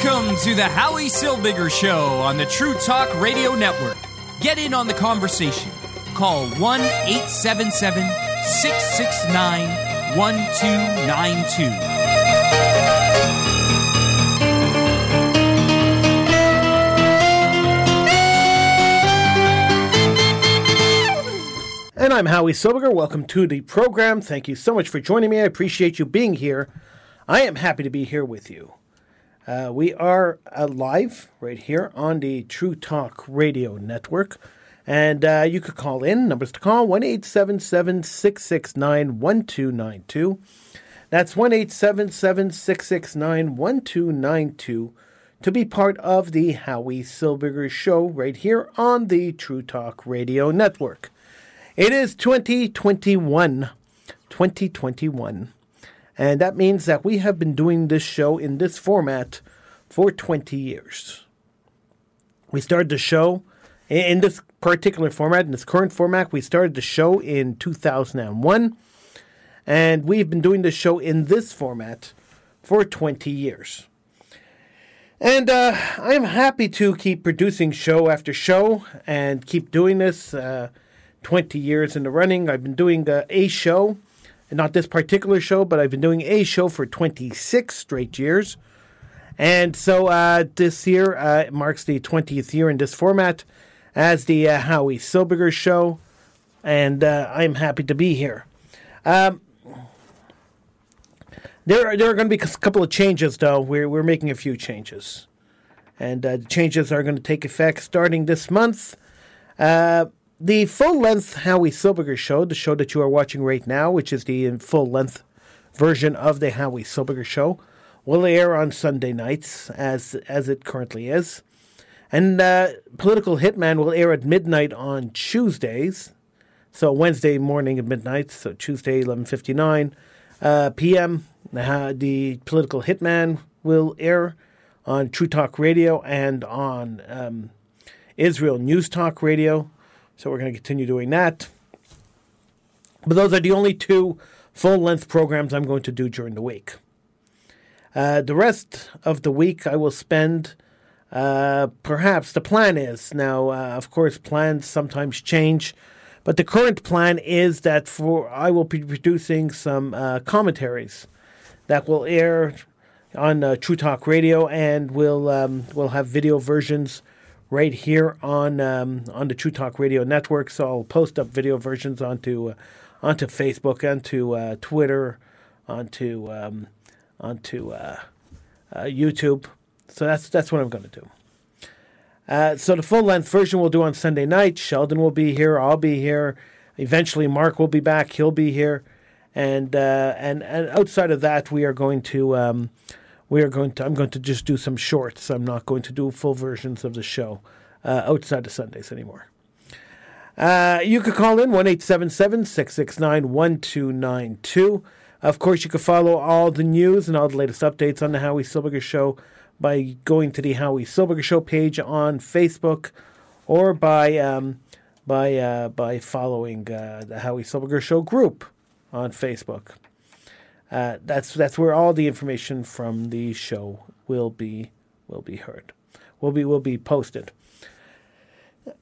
Welcome to the Howie Silbiger Show on the True Talk Radio Network. Get in on the conversation. Call 1 877 669 1292. And I'm Howie Silbiger. Welcome to the program. Thank you so much for joining me. I appreciate you being here. I am happy to be here with you. Uh, we are uh, live right here on the True Talk Radio Network. And uh, you could call in. Numbers to call 1 669 1292. That's 1 669 1292 to be part of the Howie Silbiger Show right here on the True Talk Radio Network. It is 2021. 2021. And that means that we have been doing this show in this format for 20 years. We started the show in this particular format, in this current format. We started the show in 2001. And we've been doing the show in this format for 20 years. And uh, I'm happy to keep producing show after show and keep doing this. Uh, 20 years in the running. I've been doing uh, a show, not this particular show, but I've been doing a show for 26 straight years. And so uh, this year uh, marks the 20th year in this format as the uh, Howie Silbiger Show. And uh, I'm happy to be here. Um, there, are, there are going to be a couple of changes, though. We're, we're making a few changes. And uh, the changes are going to take effect starting this month. The full length Howie Silbiger show, the show that you are watching right now, which is the full length version of the Howie Silbiger show, will air on Sunday nights as as it currently is. And uh, Political Hitman will air at midnight on Tuesdays. So Wednesday morning at midnight, so Tuesday 11:59 uh, p.m. Uh, the Political Hitman will air on True Talk Radio and on um, Israel News Talk Radio so we're going to continue doing that. But those are the only two full length programs I'm going to do during the week. Uh, the rest of the week I will spend, uh, perhaps the plan is now, uh, of course, plans sometimes change, but the current plan is that for I will be producing some uh, commentaries that will air on uh, True Talk Radio and will um, will have video versions right here on um, on the True Talk Radio network. So I'll post up video versions onto uh, onto Facebook, onto uh, Twitter, onto um, onto uh, uh YouTube. So that's that's what I'm going to do. Uh, so the full length version we'll do on Sunday night. Sheldon will be here. I'll be here. Eventually, Mark will be back. He'll be here, and uh, and and outside of that, we are going to. Um, we are going to i'm going to just do some shorts. I'm not going to do full versions of the show uh, outside of sundays anymore. Uh, you could call in 1-877-669-1292 of course you can follow all the news and all the latest updates on the howie silbiger show by going to the howie silbiger show page on facebook or by um, by uh, by following uh, the howie silbiger show group on facebook uh, that's that's where all the information from the show will be will be heard, will be will be posted.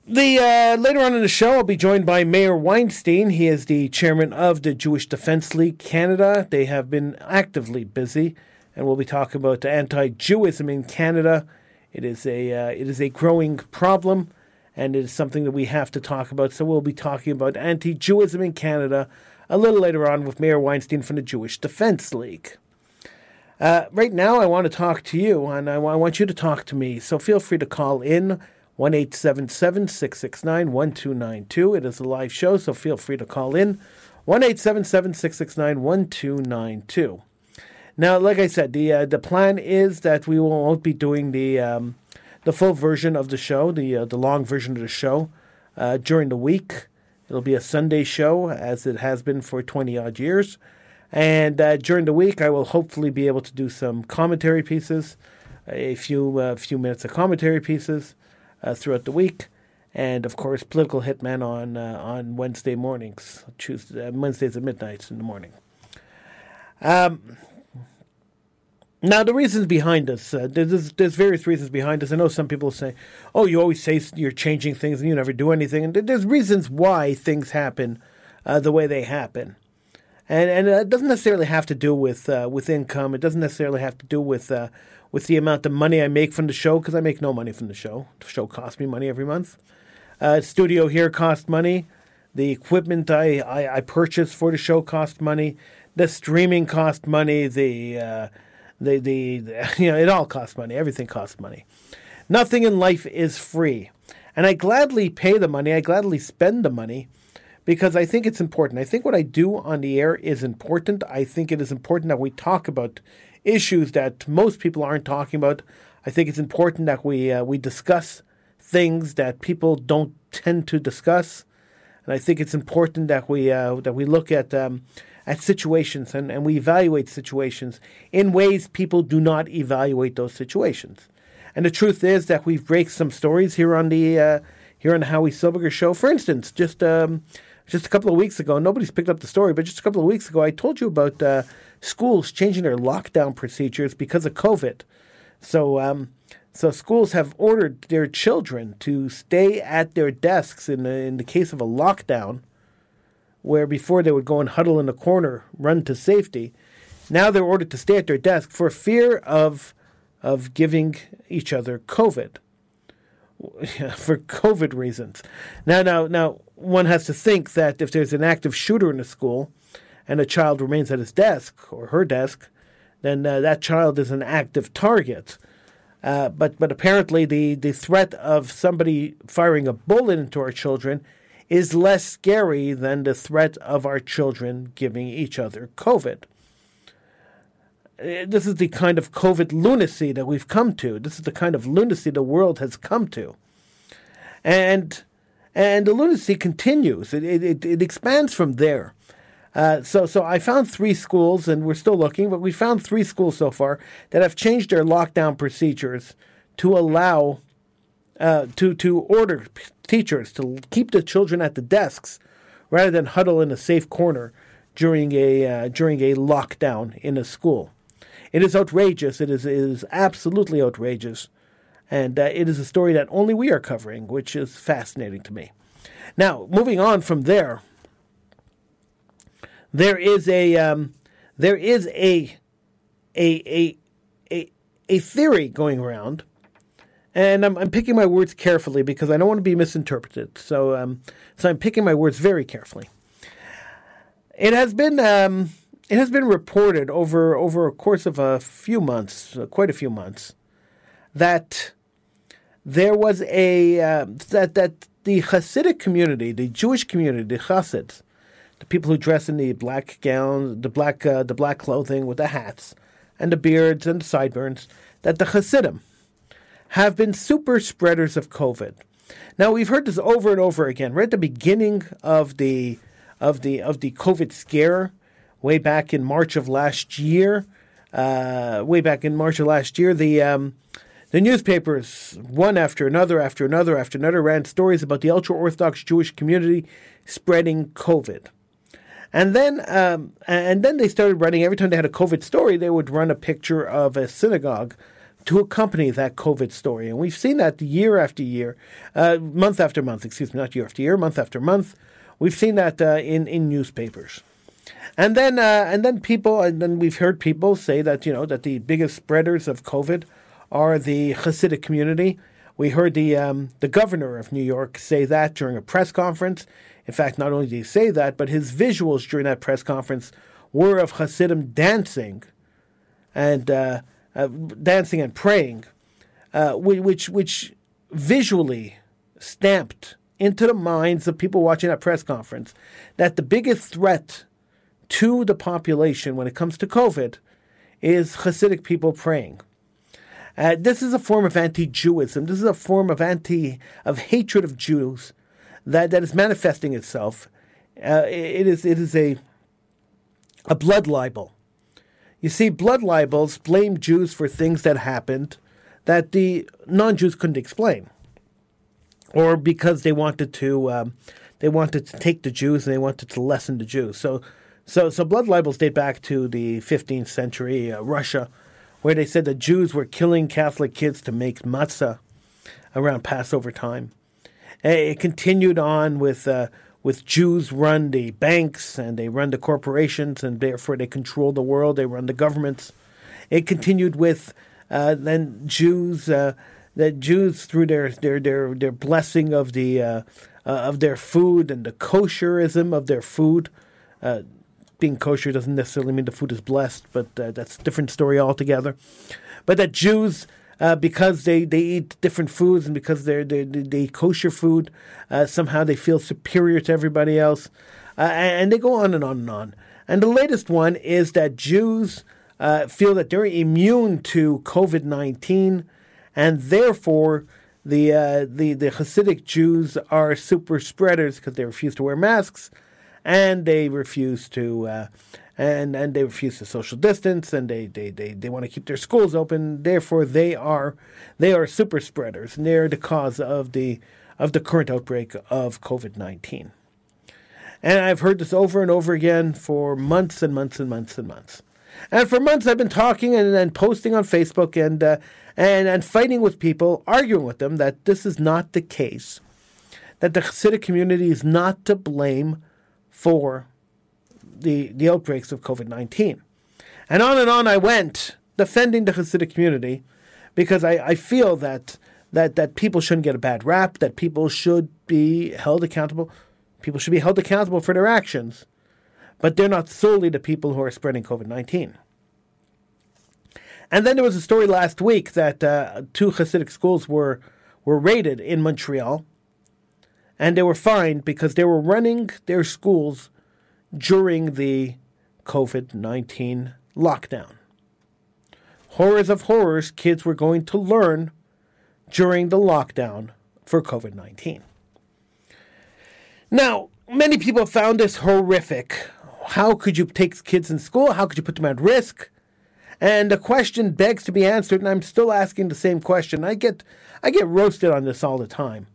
The uh, later on in the show, I'll be joined by Meir Weinstein. He is the chairman of the Jewish Defense League Canada. They have been actively busy, and we'll be talking about anti-Jewism in Canada. It is a uh, it is a growing problem, and it is something that we have to talk about. So we'll be talking about anti-Jewism in Canada a little later on with Meir Weinstein from the Jewish Defense League. Uh, right now, I want to talk to you, and I, want you to talk to me. So feel free to call in 1 669 1292. It is a live show, so feel free to call in 1 669 1292. Now, like I said, the uh, the plan is that we won't be doing the um, the full version of the show, the uh, the long version of the show, uh, during the week. It'll be a Sunday show, as it has been for 20 odd years. And uh, during the week, I will hopefully be able to do some commentary pieces, a few uh, few minutes of commentary pieces uh, throughout the week, and of course, political hitman on uh, on Wednesday mornings, Tuesday, uh, Wednesdays at midnight in the morning. Um, Now, the reasons behind this, uh, there's, there's various reasons behind this. I know some people say, oh, you always say you're changing things and you never do anything. And there's reasons why things happen uh, the way they happen. And, and it doesn't necessarily have to do with, uh, with income. It doesn't necessarily have to do with, uh, with the amount of money I make from the show, because I make no money from the show. The show costs me money every month. Uh, studio here costs money. The equipment I, I, I purchase for the show costs money. The streaming costs money. The uh, the, the, you know it all costs money. Everything costs money. Nothing in life is free, and I gladly pay the money. I gladly spend the money because I think it's important. I think what I do on the air is important. I think it is important that we talk about issues that most people aren't talking about. I think it's important that we uh, we discuss things that people don't tend to discuss, and I think it's important that we uh, that we look at um, at situations and, and we evaluate situations in ways people do not evaluate those situations. And the truth is that we've break some stories here on the uh, here on the Howie Silbiger show. For instance, just um, just a couple of weeks ago, nobody's picked up the story, but just a couple of weeks ago, I told you about uh, schools changing their lockdown procedures because of COVID. So, um, so schools have ordered their children to stay at their desks in the, in the case of a lockdown where before they would go and huddle in a corner, run to safety. Now they're ordered to stay at their desk for fear of of giving each other COVID. for COVID reasons. Now, now, now, one has to think that if there's an active shooter in a school, and a child remains at his desk or her desk, then uh, that child is an active target. Uh, but but apparently the, the threat of somebody firing a bullet into our children is less scary than the threat of our children giving each other COVID. This is the kind of COVID lunacy that we've come to. This is the kind of lunacy the world has come to. And and the lunacy continues. It, it, it expands from there. Uh, so, so I found three schools, and we're still looking, but we found three schools so far that have changed their lockdown procedures to allow uh, to to order teachers to keep the children at the desks rather than huddle in a safe corner during a uh, during a lockdown in a school. It is outrageous. It is it is absolutely outrageous, and uh, it is a story that only we are covering, which is fascinating to me. Now, moving on from there, there is a um, there is a a a a a theory going around and I'm, I'm picking my words carefully because I don't want to be misinterpreted. So, um, so I'm picking my words very carefully. It has been um, it has been reported over over a course of a few months, uh, quite a few months, that there was a uh, that that the Hasidic community, the Jewish community, the Hasids, the people who dress in the black gowns, the black uh, the black clothing with the hats and the beards and the sideburns, that the Hasidim, have been super spreaders of COVID. Now we've heard this over and over again. Right at the beginning of the of the of the COVID scare, way back in March of last year, uh, way back in March of last year, the um, the newspapers, one after another, after another, after another, ran stories about the ultra Orthodox Jewish community spreading COVID. And then, um, and then they started running. Every time they had a COVID story, they would run a picture of a synagogue to accompany that COVID story. And we've seen that year after year, uh, month after month, excuse me, not year after year, month after month. We've seen that uh, in, in newspapers. And then, uh, and then people, and then we've heard people say that, you know, that the biggest spreaders of COVID are the Hasidic community. We heard the, um, the governor of New York say that during a press conference. In fact, not only did he say that, but his visuals during that press conference were of Hasidim dancing and uh, dancing and praying, uh, which which visually stamped into the minds of people watching that press conference that the biggest threat to the population when it comes to COVID is Hasidic people praying. Uh, this is a form of anti-Jewism. This is a form of anti of hatred of Jews that, that is manifesting itself. Uh, it is it is a a blood libel you see, blood libels blame Jews for things that happened that the non-Jews couldn't explain, or because they wanted to um, they wanted to take the Jews and they wanted to lessen the Jews. So, so, so blood libels date back to the 15th century uh, Russia, where they said the Jews were killing Catholic kids to make matzah around Passover time. It continued on with uh, with Jews run the banks and they run the corporations and therefore they control the world. They run the governments. It continued with uh, then Jews uh, that Jews through their their their, their blessing of the uh, uh, of their food and the kosherism of their food. Uh, being kosher doesn't necessarily mean the food is blessed, but that's a different story altogether. But that Jews uh, because they, they eat different foods and because they're, they they kosher food, uh, somehow they feel superior to everybody else. Uh, and they go on and on and on. And the latest one is that Jews uh, feel that they're immune to COVID 19, and therefore the, uh, the, the Hasidic Jews are super spreaders because they refuse to wear masks and they refuse to uh, and and they refuse to social distance and they they, they, they want to keep their schools open. Therefore they are they are super spreaders and they're the cause of the of the current outbreak of covid-19 and i've heard this over and over again for months and months and months and months. And for months i've been talking and, and posting on facebook and uh, and and fighting with people arguing with them that this is not the case that the Hasidic community is not to blame for the, the outbreaks of COVID 19. And on and on I went defending the Hasidic community because I, I feel that, that, that people shouldn't get a bad rap, that people should be held accountable. People should be held accountable for their actions, but they're not solely the people who are spreading COVID 19. And then there was a story last week that uh, two Hasidic schools were, were raided in Montreal, and they were fined because they were running their schools during the COVID 19 lockdown. Horrors of horrors, kids were going to learn during the lockdown for COVID 19. Now, many people found this horrific. How could you take kids in school? How could you put them at risk? And the question begs to be answered, and I'm still asking the same question. I get I get roasted on this all the time.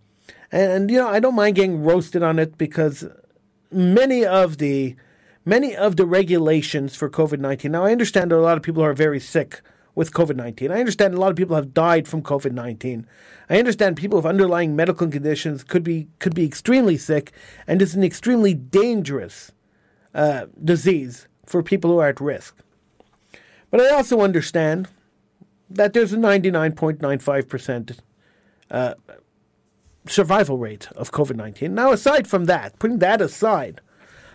And, and you know, I don't mind getting roasted on it because many of the many of the regulations for COVID nineteen. Now, I understand that a lot of people are very sick with COVID nineteen. I understand a lot of people have died from COVID nineteen. I understand people with underlying medical conditions could be could be extremely sick, and it's an extremely dangerous uh, disease for people who are at risk. But I also understand that there's a 99.95% uh, survival rate of COVID 19. Now, aside from that, putting that aside,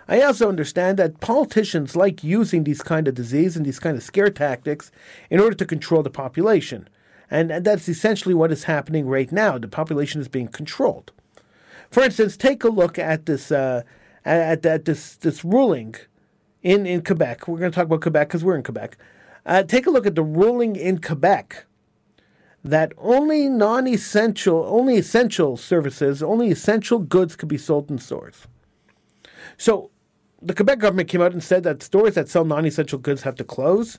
I also understand that politicians like using these kind of disease and these kind of scare tactics in order to control the population. And, and that's essentially what is happening right now. The population is being controlled. For instance, take a look at this uh, at, at this this ruling in, in Quebec. We're going to talk about Quebec because we're in Quebec. Uh, take a look at the ruling in Quebec that only non-essential, only essential services, only essential goods could be sold in stores. So the Quebec government came out and said that stores that sell non-essential goods have to close,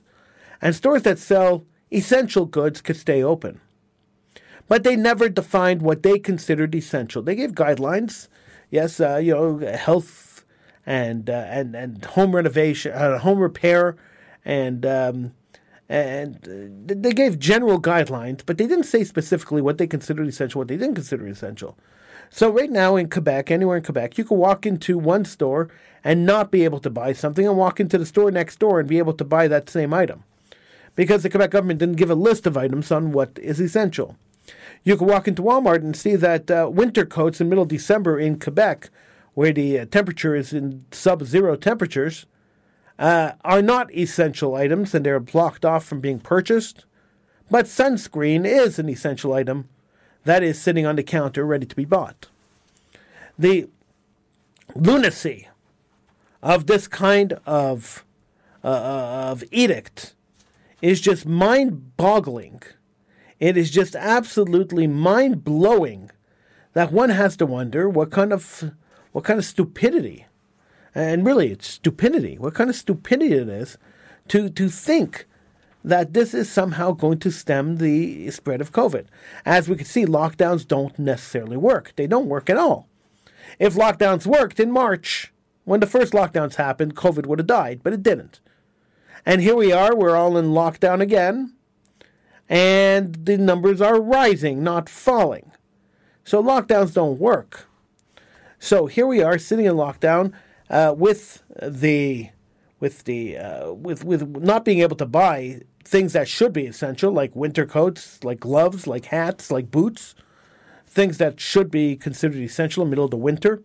and stores that sell essential goods could stay open. But they never defined what they considered essential. They gave guidelines, yes, uh, you know, health and uh, and and home renovation, uh, home repair, and um, and uh, they gave general guidelines, but they didn't say specifically what they considered essential, what they didn't consider essential. So right now in Quebec, anywhere in Quebec, you can walk into one store and not be able to buy something, and walk into the store next door and be able to buy that same item, because the Quebec government didn't give a list of items on what is essential. You can walk into Walmart and see that uh, winter coats in middle December in Quebec, where the uh, temperature is in sub-zero temperatures, uh, are not essential items and they're blocked off from being purchased. But sunscreen is an essential item that is sitting on the counter ready to be bought. The lunacy of this kind of, uh, of edict is just mind boggling. It is just absolutely mind blowing that one has to wonder what kind of what kind of stupidity and really it's stupidity. What kind of stupidity it is to to think that this is somehow going to stem the spread of COVID. As we can see, lockdowns don't necessarily work. They don't work at all. If lockdowns worked in March, when the first lockdowns happened, COVID would have died, but it didn't. And here we are, we're all in lockdown again, and the numbers are rising, not falling. So lockdowns don't work. So here we are sitting in lockdown uh, with the with the uh, with with not being able to buy things that should be essential, like winter coats, like gloves, like hats, like boots, things that should be considered essential in the middle of the winter,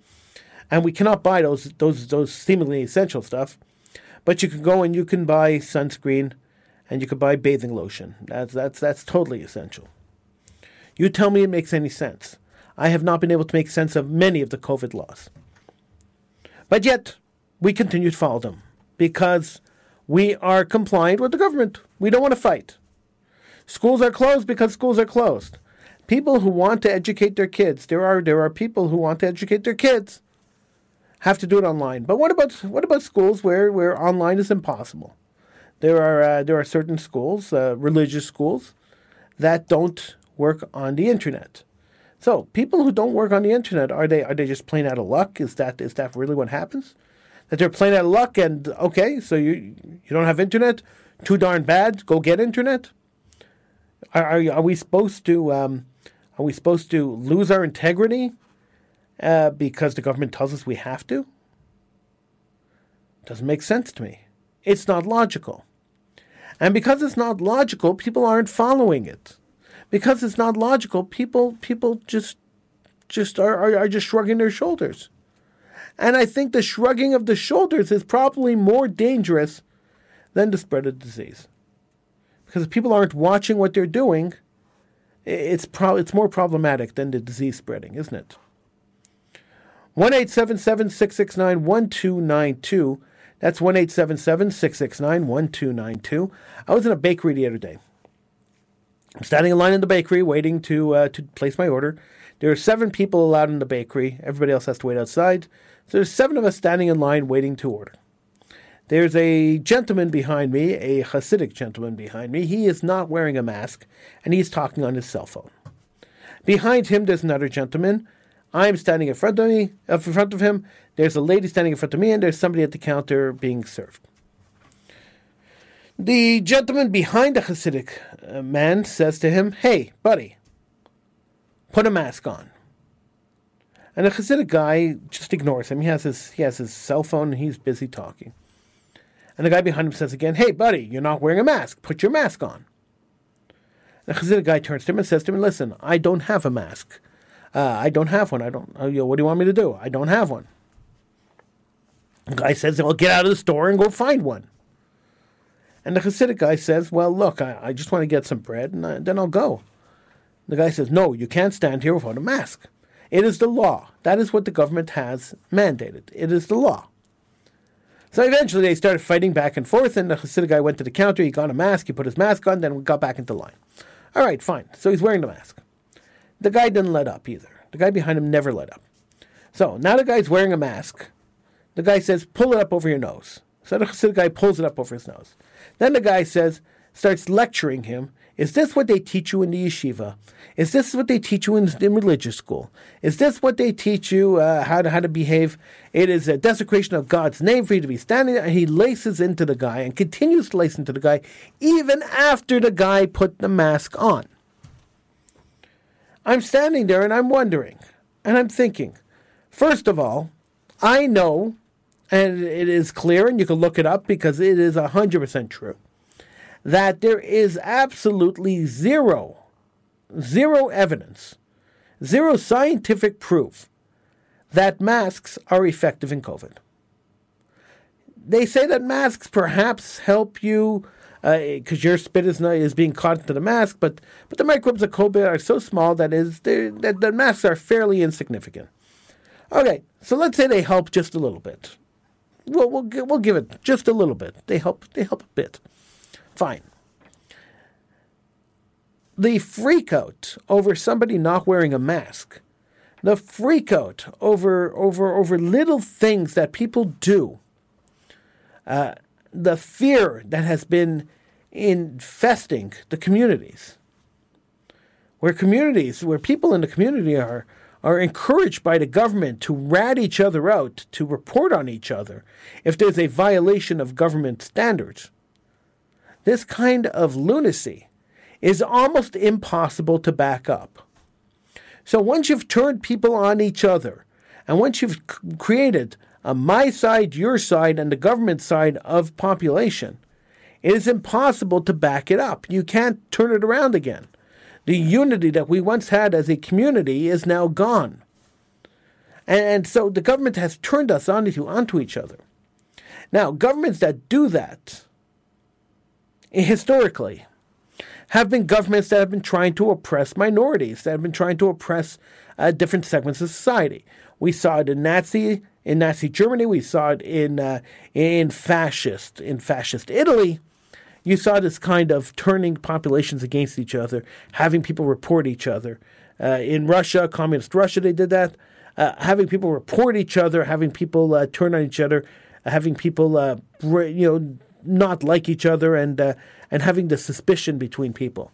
and we cannot buy those those those seemingly essential stuff. But you can go and you can buy sunscreen, and you can buy bathing lotion. That's that's that's totally essential. You tell me it makes any sense. I have not been able to make sense of many of the COVID laws. But yet, we continue to follow them because we are compliant with the government. We don't want to fight. Schools are closed because schools are closed. People who want to educate their kids, there are there are people who want to educate their kids, have to do it online. But what about what about schools where, where online is impossible? There are uh, there are certain schools, uh, religious schools, that don't work on the internet. So people who don't work on the internet are they are they just plain out of luck? Is that is that really what happens? That they're playing out of luck and okay, so you you don't have internet, too darn bad. Go get internet. Are are, are we supposed to um, are we supposed to lose our integrity uh, because the government tells us we have to? Doesn't make sense to me. It's not logical. And because it's not logical, people aren't following it. Because it's not logical, people people just just are, are, are just shrugging their shoulders. And I think the shrugging of the shoulders is probably more dangerous than the spread of disease. Because if people aren't watching what they're doing, it's pro- it's more problematic than the disease spreading, isn't it? One eight seven seven six six nine one two nine two. That's one eight seven seven six six nine one two nine two. I was in a bakery the other day. I'm standing in line in the bakery waiting to uh, to place my order. There are seven people allowed in the bakery. Everybody else has to wait outside. So there's seven of us standing in line waiting to order. There's a gentleman behind me, a Hasidic gentleman behind me. He is not wearing a mask, and he's talking on his cell phone. Behind him, there's another gentleman. I'm standing in front of me, in front of him. There's a lady standing in front of me, and there's somebody at the counter being served. The gentleman behind the Hasidic uh, man says to him, "Hey, buddy, put a mask on." And the Hasidic guy just ignores him. He has his he has his cell phone and he's busy talking. And the guy behind him says again, Hey buddy, you're not wearing a mask. Put your mask on. And the Hasidic guy turns to him and says to him, Listen, I don't have a mask. Uh, I don't have one. I don't uh, you know, what do you want me to do? I don't have one. The guy says, Well, get out of the store and go find one. And the Hasidic guy says, Well, look, I, I just want to get some bread and I, then I'll go. The guy says, No, you can't stand here without a mask. It is the law. That is what the government has mandated. It is the law. So eventually they started fighting back and forth, and the Hasidic guy went to the counter, he got a mask, he put his mask on, then got back into line. All right, fine. So he's wearing the mask. The guy didn't let up either. The guy behind him never let up. So now the guy's wearing a mask. The guy says, pull it up over your nose. So the Hasidic guy pulls it up over his nose. Then the guy says, starts lecturing him is this what they teach you in the yeshiva? Is this what they teach you in, in religious school? Is this what they teach you uh, how to how to behave? It is a desecration of God's name for you to be standing there. And he laces into the guy and continues to lace into the guy even after the guy put the mask on. I'm standing there and I'm wondering, and I'm thinking, first of all, I know, and it is clear, and you can look it up because it is 100% true that there is absolutely zero, zero evidence, zero scientific proof that masks are effective in COVID. They say that masks perhaps help you because uh, your spit is not, is being caught into the mask, but but the microbes of COVID are so small that is that the masks are fairly insignificant. Okay, so let's say they help just a little bit. We'll we'll, we'll give it just a little bit. They help they help a bit. Fine. The freakout over somebody not wearing a mask, the freakout over over over little things that people do, uh, the fear that has been infesting the communities, where communities, where people in the community are are encouraged by the government to rat each other out, to report on each other if there's a violation of government standards. This kind of lunacy is almost impossible to back up. So once you've turned people on each other, and once you've created a my side, your side, and the government side of population, it is impossible to back it up. You can't turn it around again. The unity that we once had as a community is now gone. And, so the government has turned us onto, onto each other. Now, governments that do that, historically, have been governments that have been trying to oppress minorities, that have been trying to oppress uh, different segments of society. We saw it in Nazi in Nazi Germany. We saw it in uh, in fascist in fascist Italy. You saw this kind of turning populations against each other, having people report each other. Uh, in Russia, communist Russia, they did that. Uh, having people report each other, having people uh, turn on each other, having people uh, you know not like each other, and uh, and having the suspicion between people.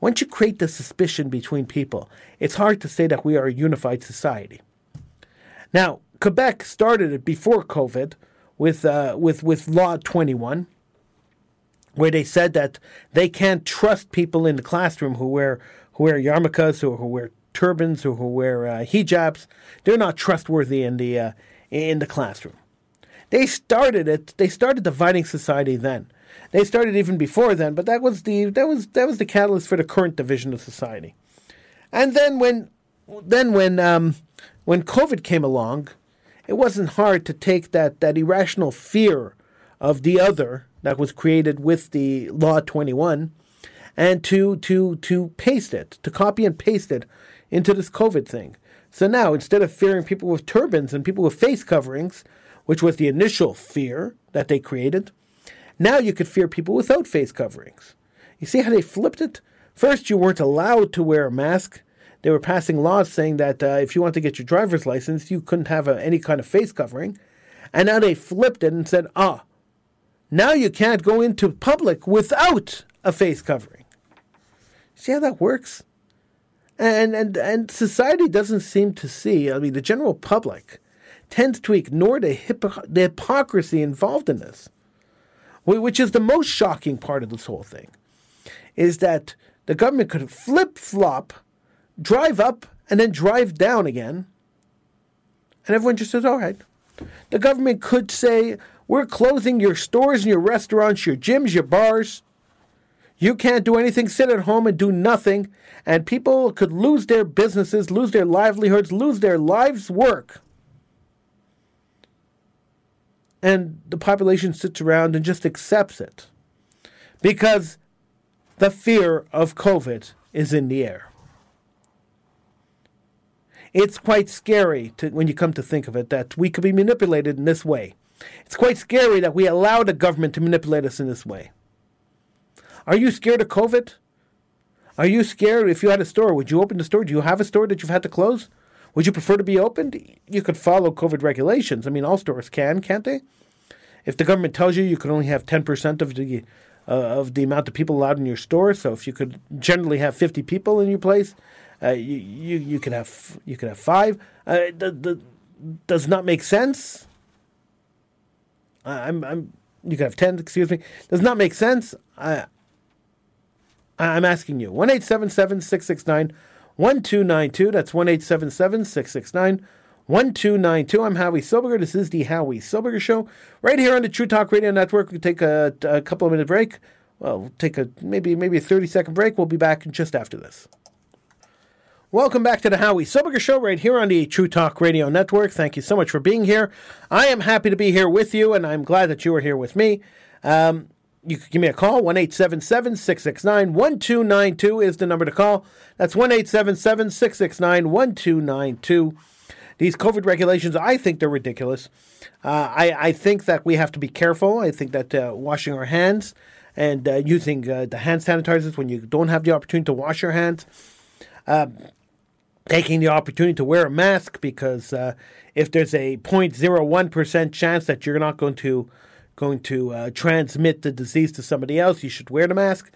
Once you create the suspicion between people, it's hard to say that we are a unified society. Now, Quebec started it before COVID with uh, with with Law 21, where they said that they can't trust people in the classroom who wear who wear yarmulkes or who wear turbans or who wear uh, hijabs. They're not trustworthy in the uh, in the classroom. They started it. They started dividing society then. They started even before then, but that was the that was that was the catalyst for the current division of society. And then when then when um, when COVID came along, it wasn't hard to take that, that irrational fear of the other that was created with the Law 21 and to, to, to paste it, to copy and paste it into this COVID thing. So now, instead of fearing people with turbans and people with face coverings, which was the initial fear that they created, now you could fear people without face coverings. You see how they flipped it? First, you weren't allowed to wear a mask they were passing laws saying that uh, if you want to get your driver's license, you couldn't have a, any kind of face covering. And now they flipped it and said, ah, now you can't go into public without a face covering. See how that works? And, and, and society doesn't seem to see, I mean, the general public tends to ignore the, the hypocrisy involved in this, which is the most shocking part of this whole thing, is that the government could flip flop drive up and then drive down again. And everyone just says, all right. The government could say, we're closing your stores and your restaurants, your gyms, your bars. You can't do anything, sit at home and do nothing. And people could lose their businesses, lose their livelihoods, lose their lives' work. And the population sits around and just accepts it because the fear of COVID is in the air it's quite scary to, when you come to think of it that we could be manipulated in this way. It's quite scary that we allow the government to manipulate us in this way. Are you scared of COVID? Are you scared if you had a store? Would you open the store? Do you have a store that you've had to close? Would you prefer to be opened? You could follow COVID regulations. I mean, all stores can, can't they? If the government tells you you can only have 10% of the uh, of the amount of people allowed in your store, so if you could generally have 50 people in your place, uh, you, you you can have you can have five. Uh, the, does not make sense. I'm I'm you can have ten. Excuse me. Does not make sense. I I'm asking you one eight seven seven six six nine one two nine two. That's one eight seven seven six six nine. 1292. I'm Howie Silbiger. This is the Howie Silbiger Show. Right here on the True Talk Radio Network. We'll take a, a couple of minute break. Well, we'll take a maybe maybe a 30 second break. We'll be back just after this. Welcome back to the Howie Silbiger Show right here on the True Talk Radio Network. Thank you so much for being here. I am happy to be here with you, and I'm glad that you are here with me. Um, you can give me a call. 1 669 1292 is the number to call. That's 1 669 1292. These COVID regulations, I think they're ridiculous. Uh, I, I think that we have to be careful. I think that uh, washing our hands and uh, using uh, the hand sanitizers when you don't have the opportunity to wash your hands. Uh, taking the opportunity to wear a mask because uh, if there's a 0.01% chance that you're not going to going to uh, transmit the disease to somebody else, you should wear the mask.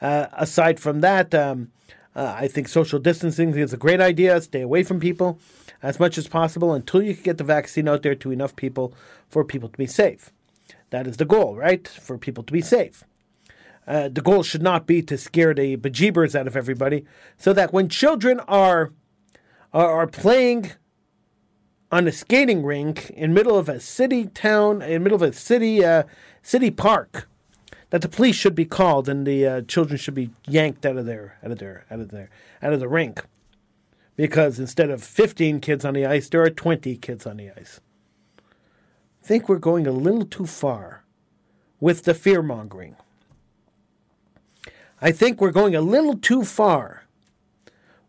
Uh, aside from that, um, uh, I think social distancing is a great idea. Stay away from people as much as possible until you can get the vaccine out there to enough people for people to be safe. That is the goal, right? For people to be safe. uh, the goal should not be to scare the bejeebers out of everybody, so that when children are are, playing on a skating rink in middle of a city town, in middle of a city uh, city park, that the police should be called and the uh, children should be yanked out of there, out of their out of their out of the rink, because instead of fifteen kids on the ice, there are twenty kids on the ice. I think we're going a little too far with the fear mongering. I think we're going a little too far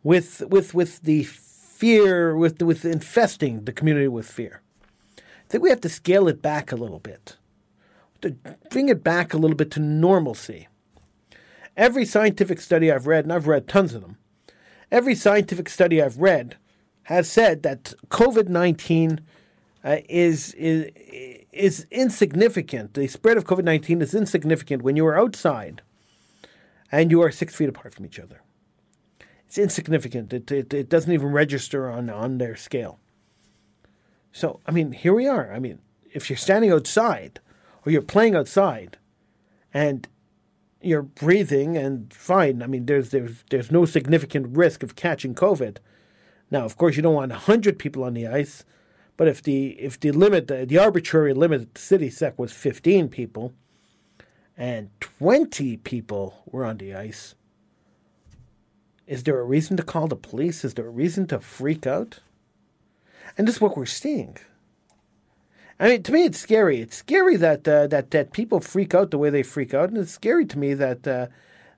with with with the fear with with infesting the community with fear. I think we have to scale it back a little bit. To bring it back a little bit to normalcy. Every scientific study I've read, and I've read tons of them, every scientific study I've read has said that COVID 19 uh, is, is, is insignificant. The spread of COVID 19 is insignificant when you are outside and you are six feet apart from each other. It's insignificant. It, it, it doesn't even register on, on their scale. So, I mean, here we are. I mean, if you're standing outside or you're playing outside and you're breathing and fine, I mean, there's, there's, there's no significant risk of catching COVID. Now, of course, you don't want 100 people on the ice, but if the, if the limit, the, the arbitrary limit at the city sec was 15 people, and 20 people were on the ice. Is there a reason to call the police? Is there a reason to freak out? And this is what we're seeing. I mean, to me, it's scary. It's scary that uh, that that people freak out the way they freak out, and it's scary to me that uh,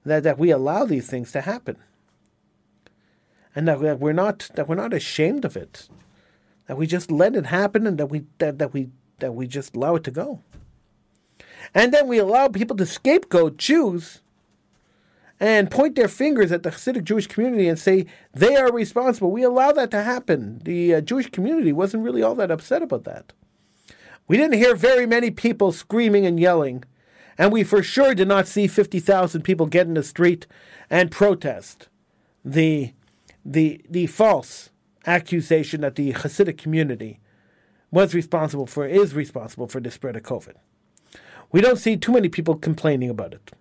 that that we allow these things to happen, and that, we're not that we're not ashamed of it, that we just let it happen, and that we that, that we that we just allow it to go. And then we allow people to scapegoat Jews and point their fingers at the Hasidic Jewish community and say they are responsible. We allow that to happen. The uh, Jewish community wasn't really all that upset about that. We didn't hear very many people screaming and yelling, and we for sure did not see 50,000 people get in the street and protest the, the, the false accusation that the Hasidic community was responsible for, is responsible for the spread of COVID. We don't see too many people complaining about it.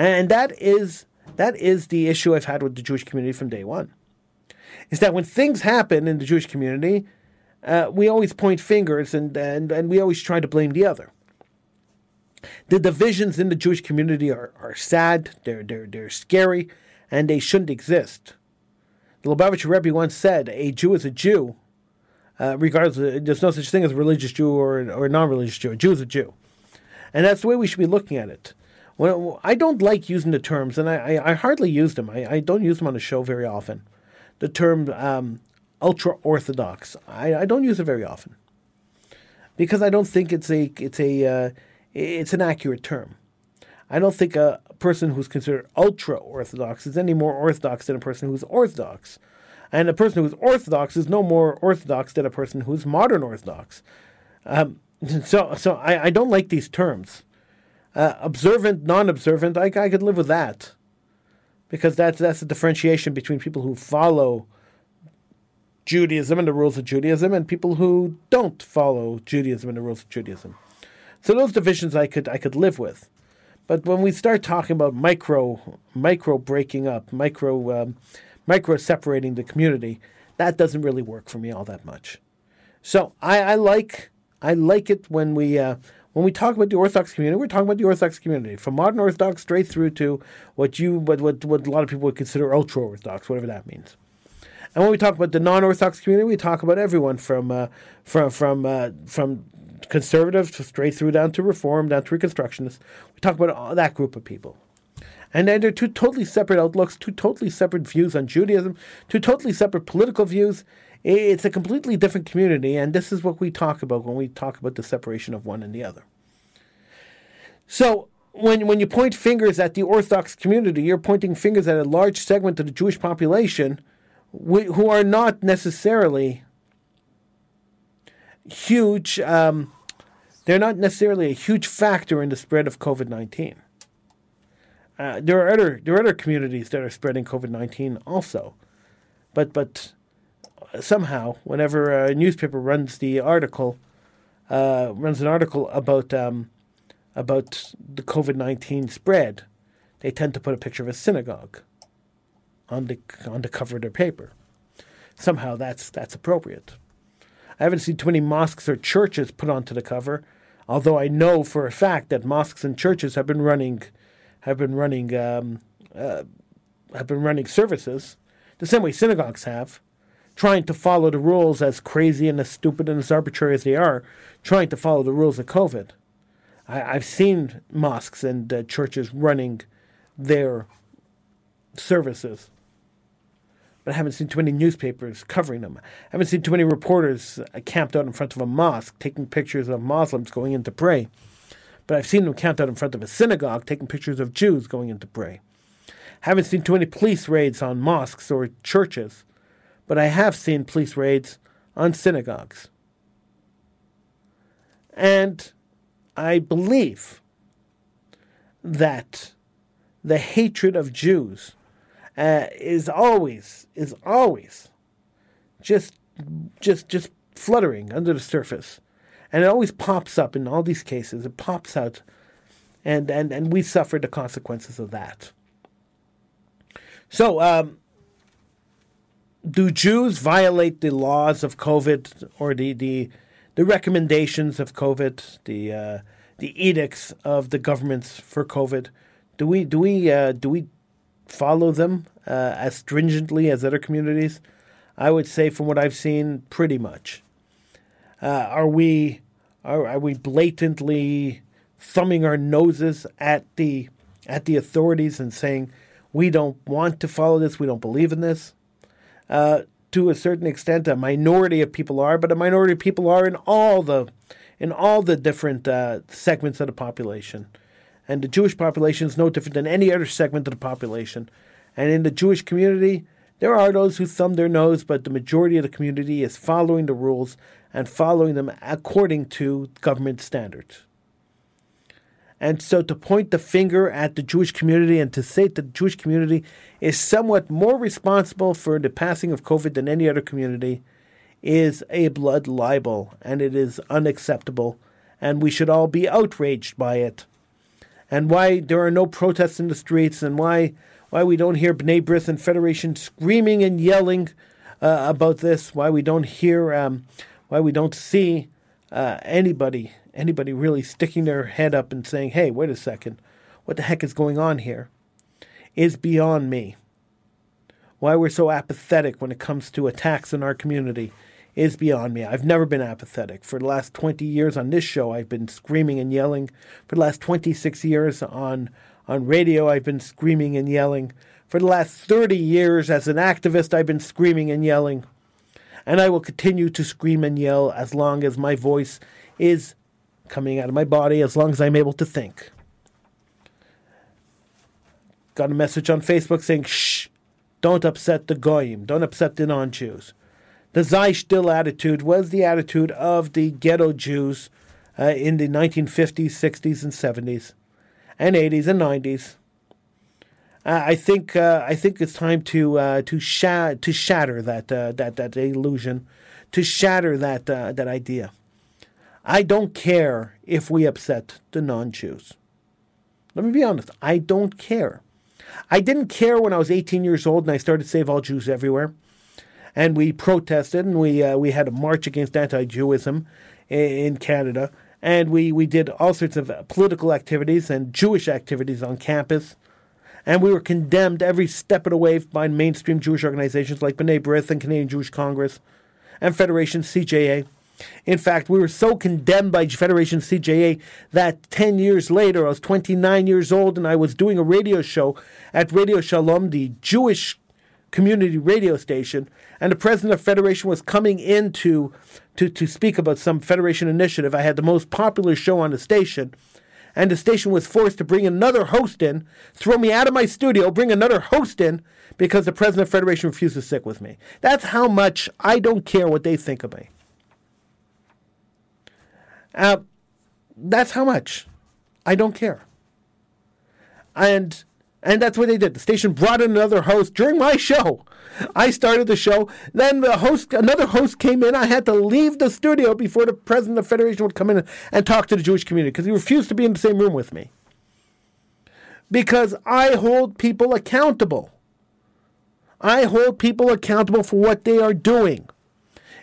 And that is that is the issue I've had with the Jewish community from day one. Is that when things happen in the Jewish community, uh, we always point fingers and, and, and we always try to blame the other. The divisions in the Jewish community are, are sad, they're, they're, they're scary, and they shouldn't exist. The Lubavitcher Rebbe once said, a Jew is a Jew, uh, regardless, of, there's no such thing as a religious Jew or, or non religious Jew. A Jew is a Jew. And that's the way we should be looking at it. Well, I don't like using the terms, and I, I, I hardly use them. I, I, don't use them on the show very often. The term um, ultra orthodox, I, I don't use it very often because I don't think it's a it's a uh, it's an accurate term. I don't think a person who's considered ultra orthodox is any more orthodox than a person who's orthodox, and a person who's orthodox is no more orthodox than a person who's modern orthodox. Um, so, so I, I don't like these terms. Uh, observant, non-observant, I, I could live with that, because that's that's a differentiation between people who follow Judaism and the rules of Judaism and people who don't follow Judaism and the rules of Judaism. So those divisions I could I could live with, but when we start talking about micro micro breaking up, micro um, micro separating the community, that doesn't really work for me all that much. So I, I like I like it when we uh, when we talk about the Orthodox community, we're talking about the Orthodox community, from modern Orthodox straight through to what you what what, what a lot of people would consider ultra Orthodox, whatever that means. And when we talk about the non-Orthodox community, we talk about everyone from uh, from from uh, from conservatives straight through down to Reform, down to Reconstructionists. We talk about all that group of people. And then they're two totally separate outlooks, two totally separate views on Judaism, two totally separate political views, it's a completely different community, and this is what we talk about when we talk about the separation of one and the other. So, when, when you point fingers at the Orthodox community, you're pointing fingers at a large segment of the Jewish population who are not necessarily huge, um, they're not necessarily a huge factor in the spread of COVID 19. Uh, there are other there are other communities that are spreading COVID nineteen also, but but somehow, whenever a newspaper runs the article, uh, runs an article about um, about the COVID nineteen spread, they tend to put a picture of a synagogue on the on the cover of their paper. Somehow that's that's appropriate. I haven't seen too many mosques or churches put onto the cover, although I know for a fact that mosques and churches have been running have been running um, uh, have been running services the same way synagogues have, trying to follow the rules as crazy and as stupid and as arbitrary as they are, trying to follow the rules of COVID. I, have seen mosques and uh, churches running their services, but I haven't seen too many newspapers covering them. I haven't seen too many reporters uh, camped out in front of a mosque taking pictures of Muslims going in to pray. But I've seen them camped out in front of a synagogue taking pictures of Jews going in to pray. Haven't seen too many police raids on mosques or churches, but I have seen police raids on synagogues. And I believe that the hatred of Jews uh, is always is always just just just fluttering under the surface, and it always pops up in all these cases. It pops out, and and and we suffer the consequences of that. So, um, do Jews violate the laws of COVID or the the, the recommendations of COVID, the uh, the edicts of the governments for COVID? Do we do we uh, do we follow them uh, as stringently as other communities? I would say, from what I've seen, pretty much. Uh, are we are, are we blatantly thumbing our noses at the at the authorities and saying we don't want to follow this. We don't believe in this. Uh, to a certain extent, a minority of people are, but a minority of people are in all the in all the different uh, segments of the population. And the Jewish population is no different than any other segment of the population. And in the Jewish community, there are those who thumb their nose, but the majority of the community is following the rules and following them according to government standards. And so to point the finger at the Jewish community and to say that the Jewish community is somewhat more responsible for the passing of COVID than any other community is a blood libel and it is unacceptable and we should all be outraged by it. And why there are no protests in the streets and why why we don't hear B'nai B'rith and Federation screaming and yelling uh, about this, why we don't hear um, why we don't see uh, anybody anybody really sticking their head up and saying, hey, wait a second, what the heck is going on here, is beyond me. Why we're so apathetic when it comes to attacks in our community is beyond me. I've never been apathetic. For the last 20 years on this show, I've been screaming and yelling. For the last 26 years on, on radio, I've been screaming and yelling. For the last 30 years as an activist, I've been screaming and yelling. And I will continue to scream and yell as long as my voice is coming out of my body as long as I'm able to think. Got a message on Facebook saying, shh, don't upset the Goyim, don't upset the non Jews. The Sei attitude was the attitude of the ghetto Jews uh, in the 1950s, 60s, and 70s, and 80s and 90s. Uh, I think uh, I think it's time to uh, to, sha- to shatter that uh, that that illusion, to shatter that uh, that idea. I don't care if we upset the non Jews. Let me be honest, I don't care. I didn't care when I was 18 years old and I started Save All Jews Everywhere. And we protested and we, uh, we had a march against anti Jewism in Canada. And we, we did all sorts of political activities and Jewish activities on campus. And we were condemned every step of the way by mainstream Jewish organizations like B'nai B'rith and Canadian Jewish Congress and Federation CJA. In fact, we were so condemned by Federation CJA that 10 years later, I was 29 years old and I was doing a radio show at Radio Shalom, the Jewish community radio station, and the president of Federation was coming in to, to, to speak about some Federation initiative. I had the most popular show on the station, and the station was forced to bring another host in, throw me out of my studio, bring another host in, because the president of Federation refused to sit with me. That's how much I don't care what they think of me. Uh, that's how much. I don't care. And and that's what they did. The station brought in another host during my show. I started the show. Then the host, another host came in. I had to leave the studio before the president of the federation would come in and talk to the Jewish community because he refused to be in the same room with me. because I hold people accountable. I hold people accountable for what they are doing.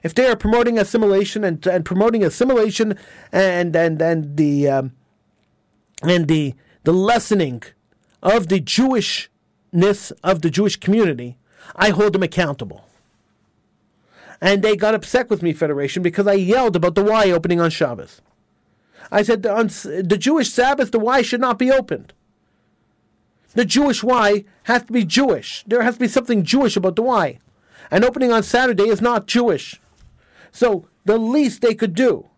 If they are promoting assimilation and, and promoting assimilation and and and the um, and the the lessening of the Jewishness of the Jewish community, I hold them accountable. And they got upset with me, Federation, because I yelled about the Y opening on Shabbos. I said on the Jewish Sabbath, the Y should not be opened. The Jewish Y has to be Jewish. There has to be something Jewish about the Y. And opening on Saturday is not Jewish. So the least they could do,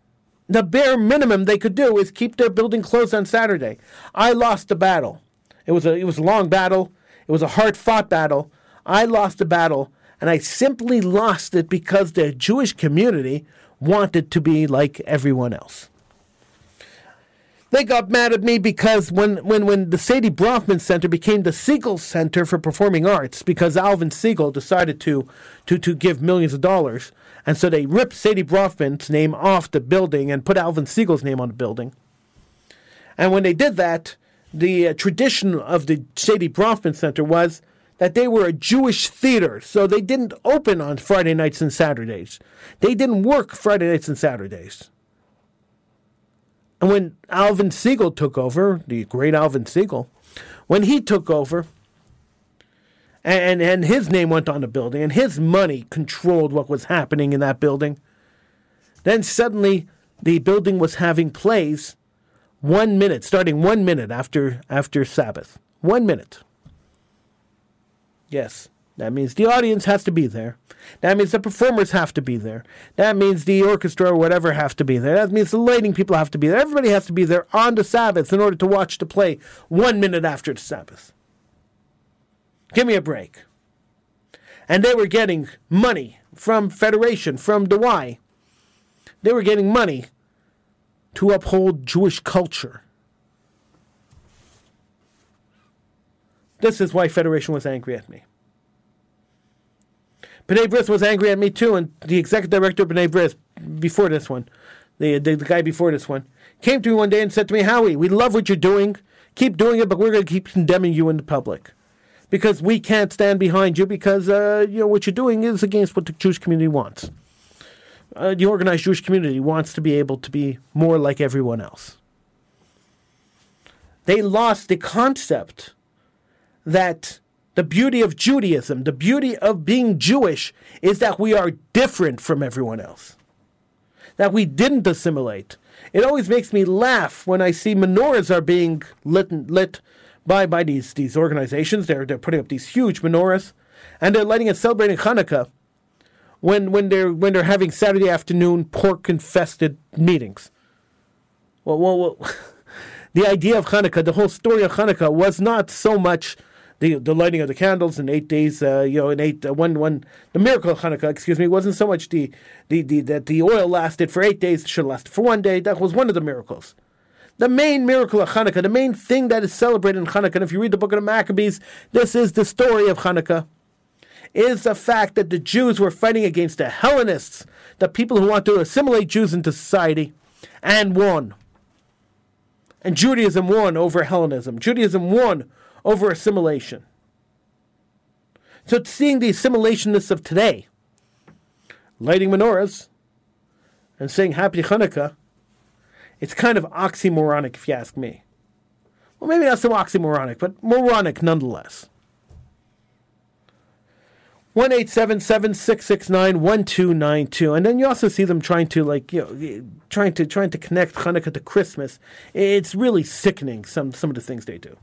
the bare minimum they could do is keep their building closed on Saturday. I lost the battle. It was a it was a long battle. It was a hard fought battle. I lost the battle, and I simply lost it because the Jewish community wanted to be like everyone else. They got mad at me because when, when, when the Sadie Bronfman Center became the Segal Center for Performing Arts, because Alvin Segal decided to, to, to give millions of dollars, and so they ripped Sadie Bronfman's name off the building and put Alvin Segal's name on the building. And when they did that, the uh, tradition of the Sadie Bronfman Center was that they were a Jewish theater, so they didn't open on Friday nights and Saturdays. They didn't work Friday nights and Saturdays. And when Alvin Segal took over, the great Alvin Segal, when he took over, and, and his name went on the building, and his money controlled what was happening in that building, then suddenly the building was having plays one minute, starting one minute after after Sabbath. One minute. Yes. That means the audience has to be there. That means the performers have to be there. That means the orchestra or whatever have to be there. That means the lighting people have to be there. Everybody has to be there on the Sabbath in order to watch the play one minute after the Sabbath. Give me a break. And they were getting money from Federation, from the Y. They were getting money to uphold Jewish culture. This is why Federation was angry at me. B'nai B'rith was angry at me too, and the executive director of B'nai before this one, the, the, the guy before this one, came to me one day and said to me, Howie, we love what you're doing. Keep doing it, but we're going to keep condemning you in the public. Because we can't stand behind you because uh, you know what you're doing is against what the Jewish community wants. Uh, the organized Jewish community wants to be able to be more like everyone else. They lost the concept that the beauty of Judaism, the beauty of being Jewish, is that we are different from everyone else. That we didn't assimilate. It always makes me laugh when I see menorahs are being lit, lit by, by these, these organizations. They're, they're putting up these huge menorahs, and they're lighting and celebrating Hanukkah when, when, they're, when they're having Saturday afternoon pork infested meetings. Well, well, well the idea of Hanukkah, the whole story of Hanukkah, was not so much the the lighting of the candles in eight days. Uh, you know, in eight uh, one one the miracle of Hanukkah, excuse me, wasn't so much the the, the that the oil lasted for eight days. It should last for one day. That was one of the miracles. The main miracle of Hanukkah, the main thing that is celebrated in Hanukkah, and if you read the book of the Maccabees, this is the story of Hanukkah, is the fact that the Jews were fighting against the Hellenists, the people who want to assimilate Jews into society, and won. And Judaism won over Hellenism. Judaism won over assimilation. So seeing the assimilationists of today, lighting menorahs and saying Happy Hanukkah, it's kind of oxymoronic if you ask me. Well, maybe not so oxymoronic, but moronic nonetheless. One eight seven seven six six nine one two nine two, and then you also see them trying to like you know trying to trying to connect Hanukkah to Christmas. It's really sickening some some of the things they do.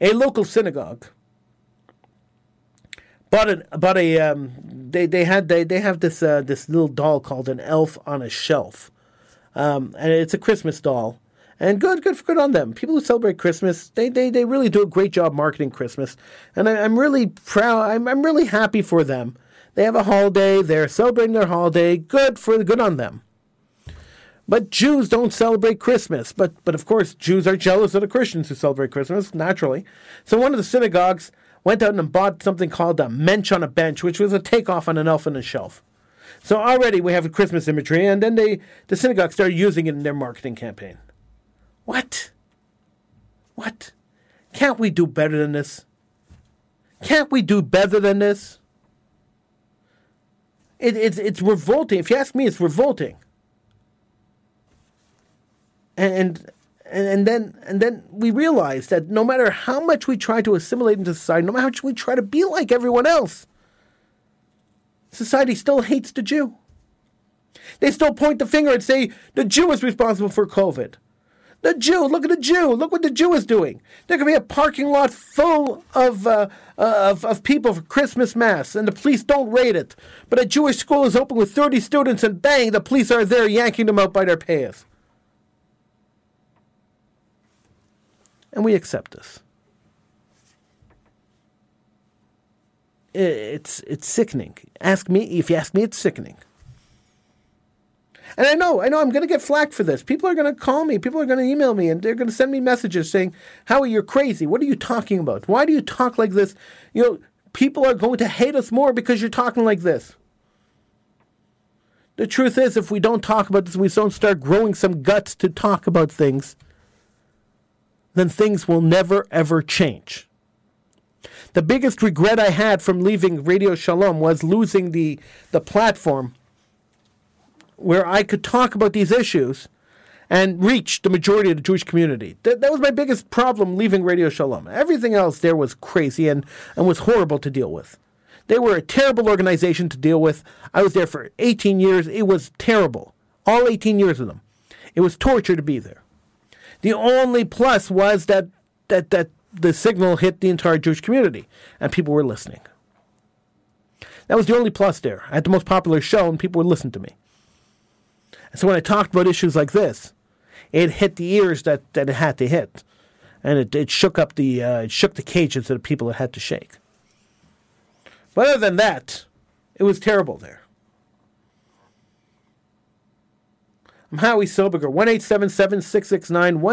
A local synagogue But a bought a um, they they had they they have this uh, this little doll called an elf on a shelf, um, and it's a Christmas doll. And good, good, good on them. People who celebrate Christmas, they, they, they really do a great job marketing Christmas, and I, am really proud. I'm, I'm really happy for them. They have a holiday. They're celebrating their holiday. Good for good on them. But Jews don't celebrate Christmas. But but of course, Jews are jealous of the Christians who celebrate Christmas naturally. So one of the synagogues went out and bought something called a mensch on a bench, which was a takeoff on an elf on a shelf. So already we have a Christmas imagery, and then they the synagogue started using it in their marketing campaign. What? What? Can't we do better than this? Can't we do better than this? It, it's, it's revolting. If you ask me, it's revolting. And, and, and then and then we realize that no matter how much we try to assimilate into society, no matter how much we try to be like everyone else, society still hates the Jew. They still point the finger and say the Jew is responsible for COVID. The Jew, look at the Jew. Look what the Jew is doing. There could be a parking lot full of, uh, uh, of, of people for Christmas Mass, and the police don't raid it. But a Jewish school is open with 30 students, and bang, the police are there yanking them out by their pants. And we accept this. It's, it's sickening. Ask me, if you ask me, it's sickening. And I know, I know I'm going to get flack for this. People are going to call me, people are going to email me, and they're going to send me messages saying, Howie, you're crazy. What are you talking about? Why do you talk like this? You know, people are going to hate us more because you're talking like this. The truth is, if we don't talk about this, we don't start growing some guts to talk about things, then things will never, ever change. The biggest regret I had from leaving Radio Shalom was losing the, the platform where I could talk about these issues and reach the majority of the Jewish community. That, that was my biggest problem leaving Radio Shalom. Everything else there was crazy and, and was horrible to deal with. They were a terrible organization to deal with. I was there for 18 years. It was terrible. All 18 years of them. It was torture to be there. The only plus was that, that, that the signal hit the entire Jewish community and people were listening. That was the only plus there. I had the most popular show and people would listen to me. And so when I talked about issues like this, it hit the ears that, that it had to hit, and it, it shook up the uh, it shook the cages of the people it had to shake. But other than that, it was terrible there. I'm Howie Silbiger, one eight seven seven six six nine one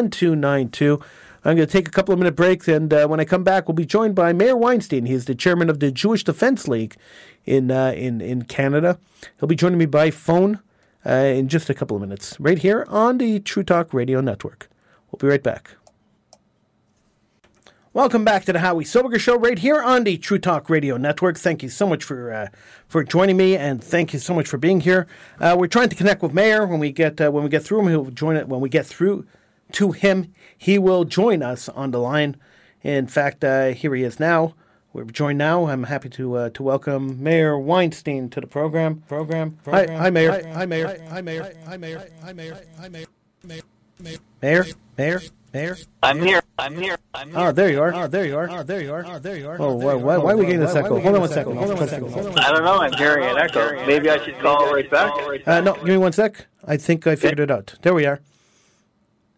two nine two. I'm going to take a couple of minute breaks, and uh, when I come back, we'll be joined by Meir Weinstein. He's the chairman of the Jewish Defense League in uh, in in Canada. He'll be joining me by phone uh, in just a couple of minutes, right here on the True Talk Radio Network. We'll be right back. Welcome back to the Howie Silbiger Show, right here on the True Talk Radio Network. Thank you so much for uh, for joining me, and thank you so much for being here. Uh, we're trying to connect with Meir When we get uh, when we get through him, he'll join it. When we get through to him, he will join us on the line. In fact, uh, here he is now. We're joined now. I'm happy to uh, to welcome Meir Weinstein to the program. Program. program. Hi, hi, Meir. Hi, hi, Meir. Hi, Meir. Hi, Meir. Hi, Meir. Hi, Meir. Meir. Meir. Meir. Meir. Meir? I'm here. I'm here. I'm here. Oh, there you are. Oh, there you are. Oh, there you are. Oh, there you are. Oh, why, why, why are we getting this echo? Hold on one second. Hold on one second. I don't know. I'm hearing an echo. Maybe I should call right back. Uh, no, give me one sec. I think I figured it out. There we are.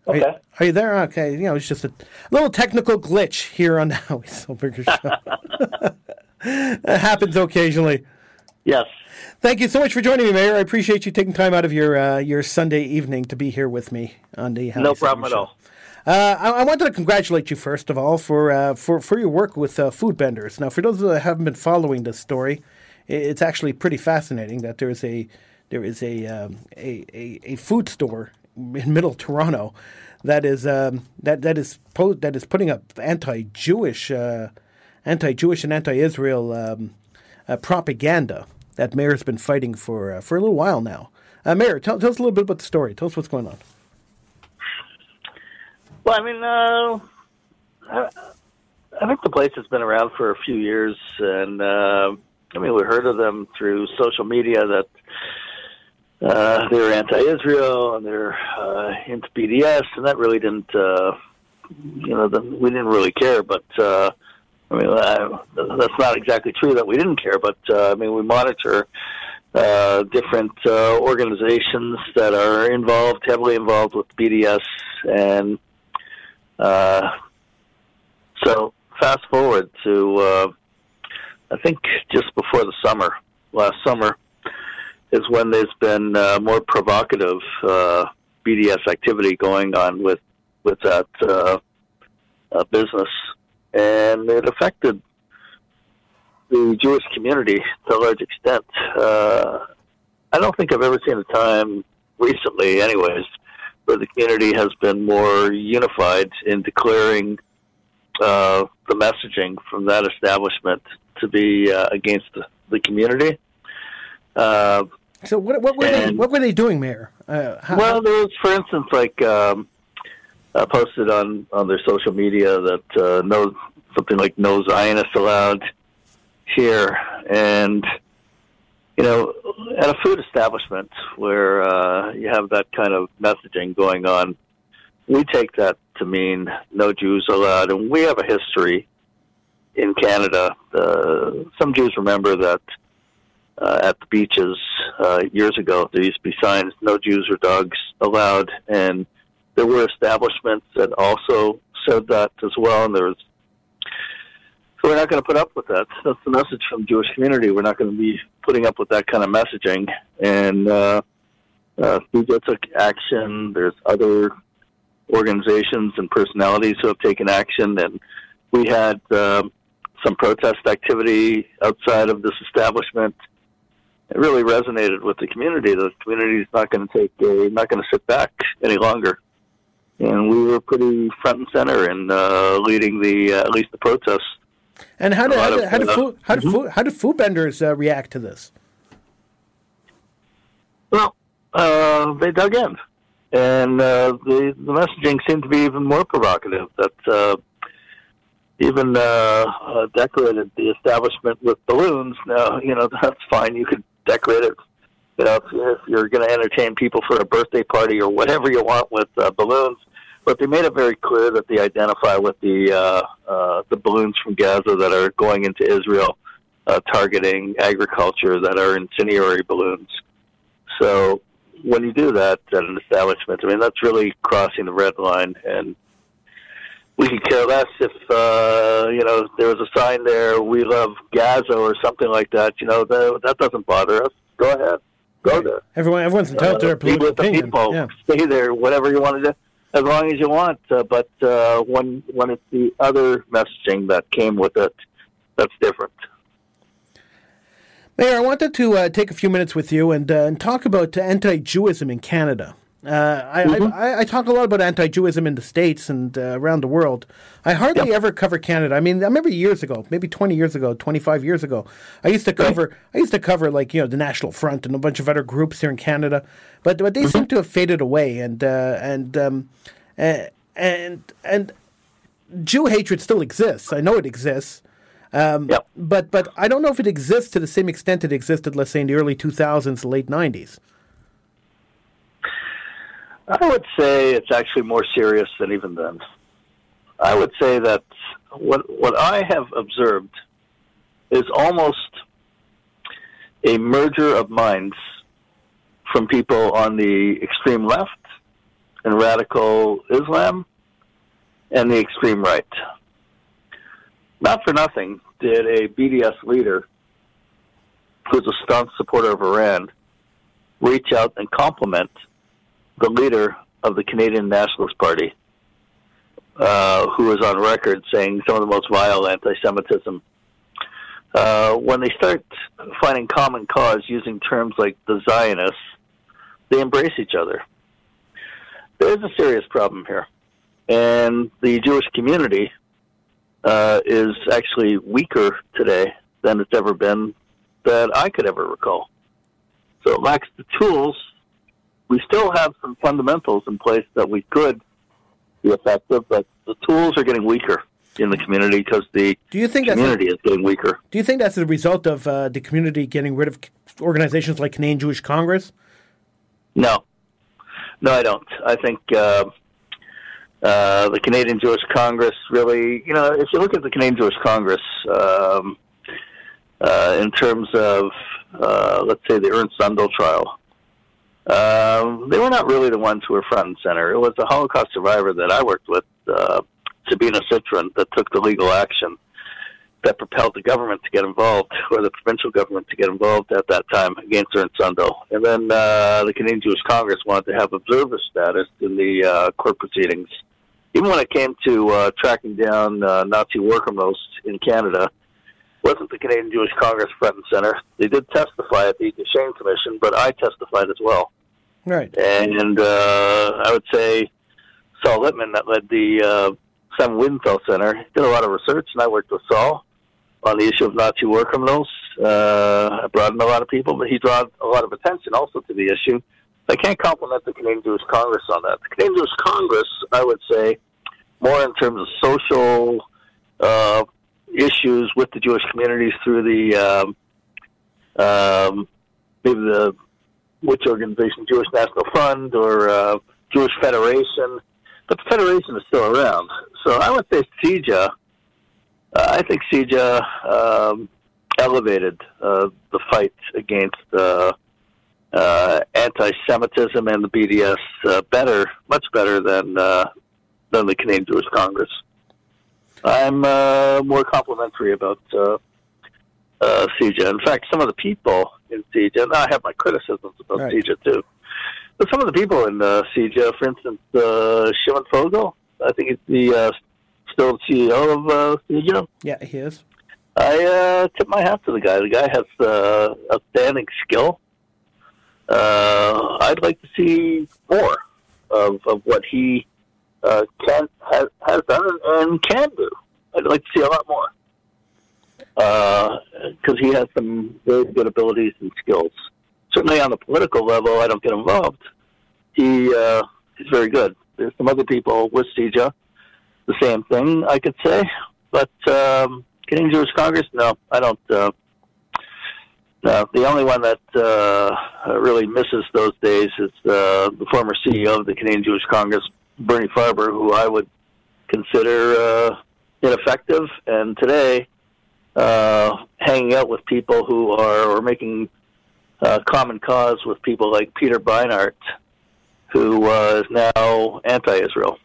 Okay. Are you, are you there? Okay. You know, it's just a little technical glitch here on the Howie Silbiger show. that happens occasionally. Yes. Thank you so much for joining me, Meir. I appreciate you taking time out of your uh, your Sunday evening to be here with me on the No problem at all. Uh, I, I wanted to congratulate you first of all for uh, for for your work with uh, Foodbenders. Now, for those that haven't been following this story, it's actually pretty fascinating that there is a there is a um, a, a, a food store in Middle Toronto that is um, that that is po- that is putting up anti-Jewish uh, anti-Jewish and anti-Israel um, uh, propaganda that Meir's been fighting for uh, for a little while now. Uh, Meir, tell, tell us a little bit about the story. Tell us what's going on. Well, I mean, uh, I, I think the place has been around for a few years, and I mean, we heard of them through social media that uh, they were anti-Israel and they're uh, into BDS, and that really didn't, uh, you know, the, we didn't really care. But uh, I mean, I, that's not exactly true that we didn't care. But uh, I mean, we monitor uh, different uh, organizations that are involved, heavily involved with BDS, and uh, so fast forward to uh, I think just before the summer, last summer, is when there's been uh, more provocative uh, BDS activity going on with with that uh, uh, business, and it affected the Jewish community to a large extent. Uh, I don't think I've ever seen a time recently, anyways, where the community has been more unified in declaring uh, the messaging from that establishment to be uh, against the, the community. Uh, so what what were they what were they doing, Meir? Uh, how, well, there was, for instance, like um, uh, posted on on their social media that uh, no something like no Zionists allowed here, and you know, at a food establishment where uh, you have that kind of messaging going on, we take that to mean no Jews allowed, and we have a history in Canada. Uh, some Jews remember that uh, at the beaches uh, years ago there used to be signs "No Jews or dogs allowed," and there were establishments that also said that as well, and there was so we're not going to put up with that. That's the message from the Jewish community. We're not going to be putting up with that kind of messaging. And uh, uh, took action. There's other organizations and personalities who have taken action. And we had uh, some protest activity outside of this establishment. It really resonated with the community. The community is not going to take, not going to sit back any longer. And we were pretty front and center in uh, leading the, uh, at least the protests and how did how did, how did, food, how did, mm-hmm. food, how did Foodbenders uh, react to this? Well, uh, they dug in, and uh, the the messaging seemed to be even more provocative. That uh, even uh, uh, decorated the establishment with balloons. Now, you know that's fine. You could decorate it. You know, if, if you're going to entertain people for a birthday party or whatever you want with uh, balloons, but they made it very clear that they identify with the uh, uh, the balloons from Gaza that are going into Israel, uh, targeting agriculture that are incendiary balloons. So when you do that at an establishment, I mean that's really crossing the red line, and we could care less if uh, you know there was a sign there "We love Gaza" or something like that. You know that that doesn't bother us. Go ahead, go there. Everyone, everyone's entitled uh, to their political opinion. People, yeah. Stay there, whatever you want to do as long as you want. Uh, but uh, when when it's the other messaging that came with it, that's different. Meir, I wanted to uh, take a few minutes with you and, uh, and talk about anti-Jewism in Canada. Uh, I, mm-hmm. I, I, talk a lot about anti-Jewism in the states and uh, around the world. I hardly yep. ever cover Canada. I mean, I remember years ago, maybe twenty years ago, twenty-five years ago, I used to cover. Right. I used to cover like you know the National Front and a bunch of other groups here in Canada, but but they mm-hmm. seem to have faded away, and uh, and um, and and Jew hatred still exists. I know it exists. Um, yep. But but I don't know if it exists to the same extent it existed, let's say, in the early 2000s, late 90s. I would say it's actually more serious than even then. I would say that what what I have observed is almost a merger of minds from people on the extreme left and radical Islam and the extreme right. Not for nothing did a BDS leader, who's a staunch supporter of Iran, reach out and compliment the leader of the Canadian Nationalist Party, uh, who is on record saying some of the most vile anti-Semitism. Uh, when they start finding common cause using terms like the Zionists, they embrace each other. There is a serious problem here, and the Jewish community uh, is actually weaker today than it's ever been that I could ever recall. So it lacks the tools we still have some fundamentals in place that we could be effective, but the tools are getting weaker in the community because the do you think community a, is getting weaker. Do you think that's a result of uh, the community getting rid of organizations like Canadian Jewish Congress? No, no, I don't. I think uh, uh, the Canadian Jewish Congress really, you know, if you look at the Canadian Jewish Congress um, uh, in terms of, uh, let's say, the Ernst Zundel trial, um, they were not really the ones who were front and center. It was the Holocaust survivor that I worked with, uh, Sabina Citrin, that took the legal action that propelled the government to get involved, or the provincial government to get involved at that time against her Ernst Zundel. And then uh, the Canadian Jewish Congress wanted to have observer status in the uh, court proceedings. Even when it came to uh, tracking down uh, Nazi war criminals in Canada, wasn't the Canadian Jewish Congress front and center. They did testify at the Deschênes Commission, but I testified as well. Right. And uh, I would say Sol Littman, that led the uh, Simon Wiesenthal Center. Did a lot of research, and I worked with Sol on the issue of Nazi war criminals. Uh, I brought in a lot of people, but he brought a lot of attention also to the issue. I can't compliment the Canadian Jewish Congress on that. The Canadian Jewish Congress, I would say, more in terms of social uh, issues with the Jewish communities through the um, um, maybe the which organization, Jewish National Fund or uh, Jewish Federation, but the Federation is still around. So I would say CIJA. Uh, I think CIJA um, elevated uh, the fight against uh, uh, anti-Semitism and the BDS uh, better, much better than than the Canadian Jewish Congress. I'm uh, more complimentary about uh, uh, CIJA. In fact, some of the people in CIJA, and I have my criticisms about Right. CIJA too, but some of the people in uh, CIJA, for instance, uh, Shimon Fogel, I think he's the uh, still CEO of uh. Yeah, he is. I uh, tip my hat to the guy. The guy has uh, outstanding skill. Uh, I'd like to see more of, of what he uh, can has, has done and, can do. I'd like to see a lot more because he has some very good abilities and skills. Certainly on the political level, I don't get involved. He uh, he's very good. There's some other people with CIJA, the same thing I could say, but. Um, Canadian Jewish Congress? No, I don't. Uh, no, the only one that uh, really misses those days is uh, the former CEO of the Canadian Jewish Congress, Bernie Farber, who I would consider uh, ineffective, and today uh, hanging out with people who are or making uh, common cause with people like Peter Beinart, who is now anti-Israel.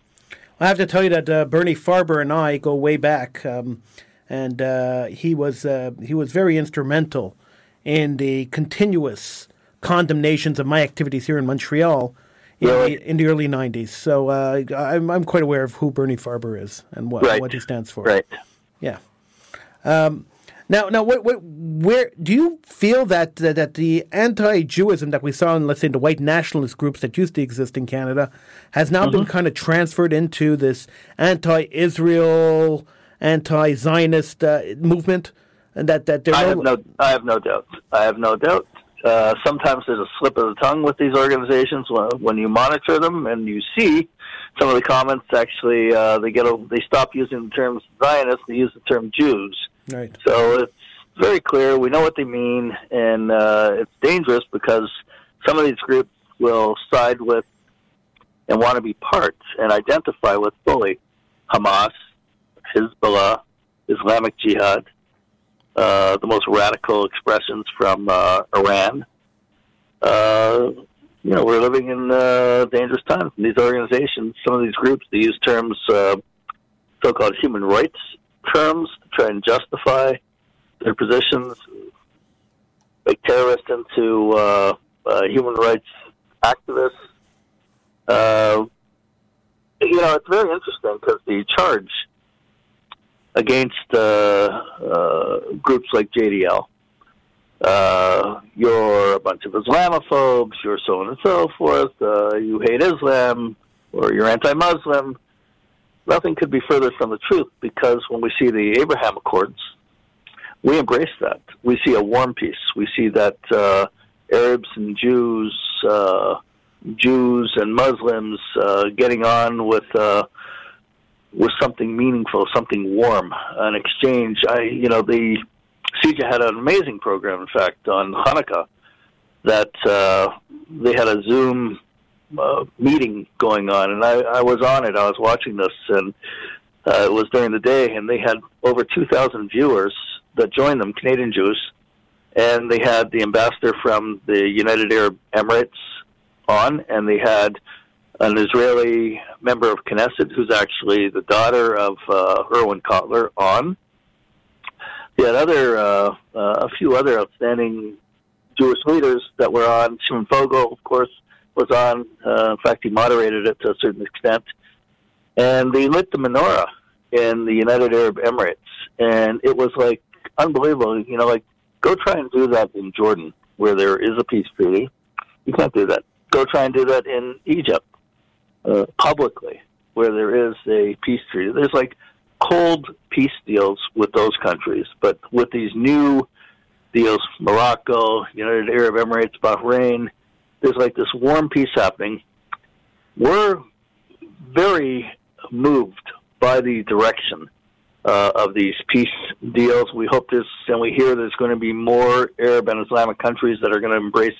I have to tell you that uh, Bernie Farber and I go way back, um, and uh, he was uh, he was very instrumental in the continuous condemnations of my activities here in Montreal in, Really? the, in the early '90s. So uh, I'm I'm quite aware of who Bernie Farber is and what Right. what he stands for. Right. Yeah. Um, now, now, what, what, where do you feel that that, that the anti-Jewism that we saw in, let's say, the white nationalist groups that used to exist in Canada has now been kind of transferred into this anti-Israel, anti-Zionist uh, movement, and that that they're I no- have no, I have no doubt. I have no doubt. Uh, sometimes there's a slip of the tongue with these organizations when, when you monitor them and you see some of the comments. Actually, uh, they get a, they stop using the term Zionists. They use the term Jews. right. So it's very clear. We know what they mean, and uh, it's dangerous because some of these groups will side with and want to be part and identify with fully Hamas, Hezbollah, Islamic Jihad, uh, the most radical expressions from uh, Iran. Uh, you know, we're living in uh, dangerous times. These organizations, some of these groups, they use terms, uh, so-called human rights terms, to try and justify their positions, make terrorists into uh, uh, human rights activists. Uh, you know, it's very interesting because the charge against uh, uh, groups like JDL, uh, you're a bunch of Islamophobes, you're so on and so forth, you hate Islam, or you're anti-Muslim. Nothing could be further from the truth because when we see the Abraham Accords, we embrace that. We see a warm peace. We see that uh, Arabs and Jews, uh, Jews and Muslims uh, getting on with with something meaningful, something warm, an exchange. I, you know, the CJ had an amazing program, in fact, on Hanukkah that uh, they had a Zoom uh, meeting going on, and I, I was on it. I was watching this, and uh, it was during the day, and they had over 2,000 viewers that joined them, Canadian Jews, and they had the ambassador from the United Arab Emirates on, and they had an Israeli member of Knesset who's actually the daughter of uh, Irwin Cotler on. He had other, uh, uh, a few other outstanding Jewish leaders that were on. Shimon Fogel, of course, was on. Uh, in fact, he moderated it to a certain extent. And they lit the menorah in the United Arab Emirates, and it was like unbelievable. You know, like go try and do that in Jordan, where there is a peace treaty. You can't do that. Go try and do that in Egypt uh, publicly. where there is a peace treaty. There's like cold peace deals with those countries, but with these new deals, Morocco, United Arab Emirates, Bahrain, there's like this warm peace happening. We're very moved by the direction uh, of these peace deals. We hope there's, and we hear there's going to be more Arab and Islamic countries that are going to embrace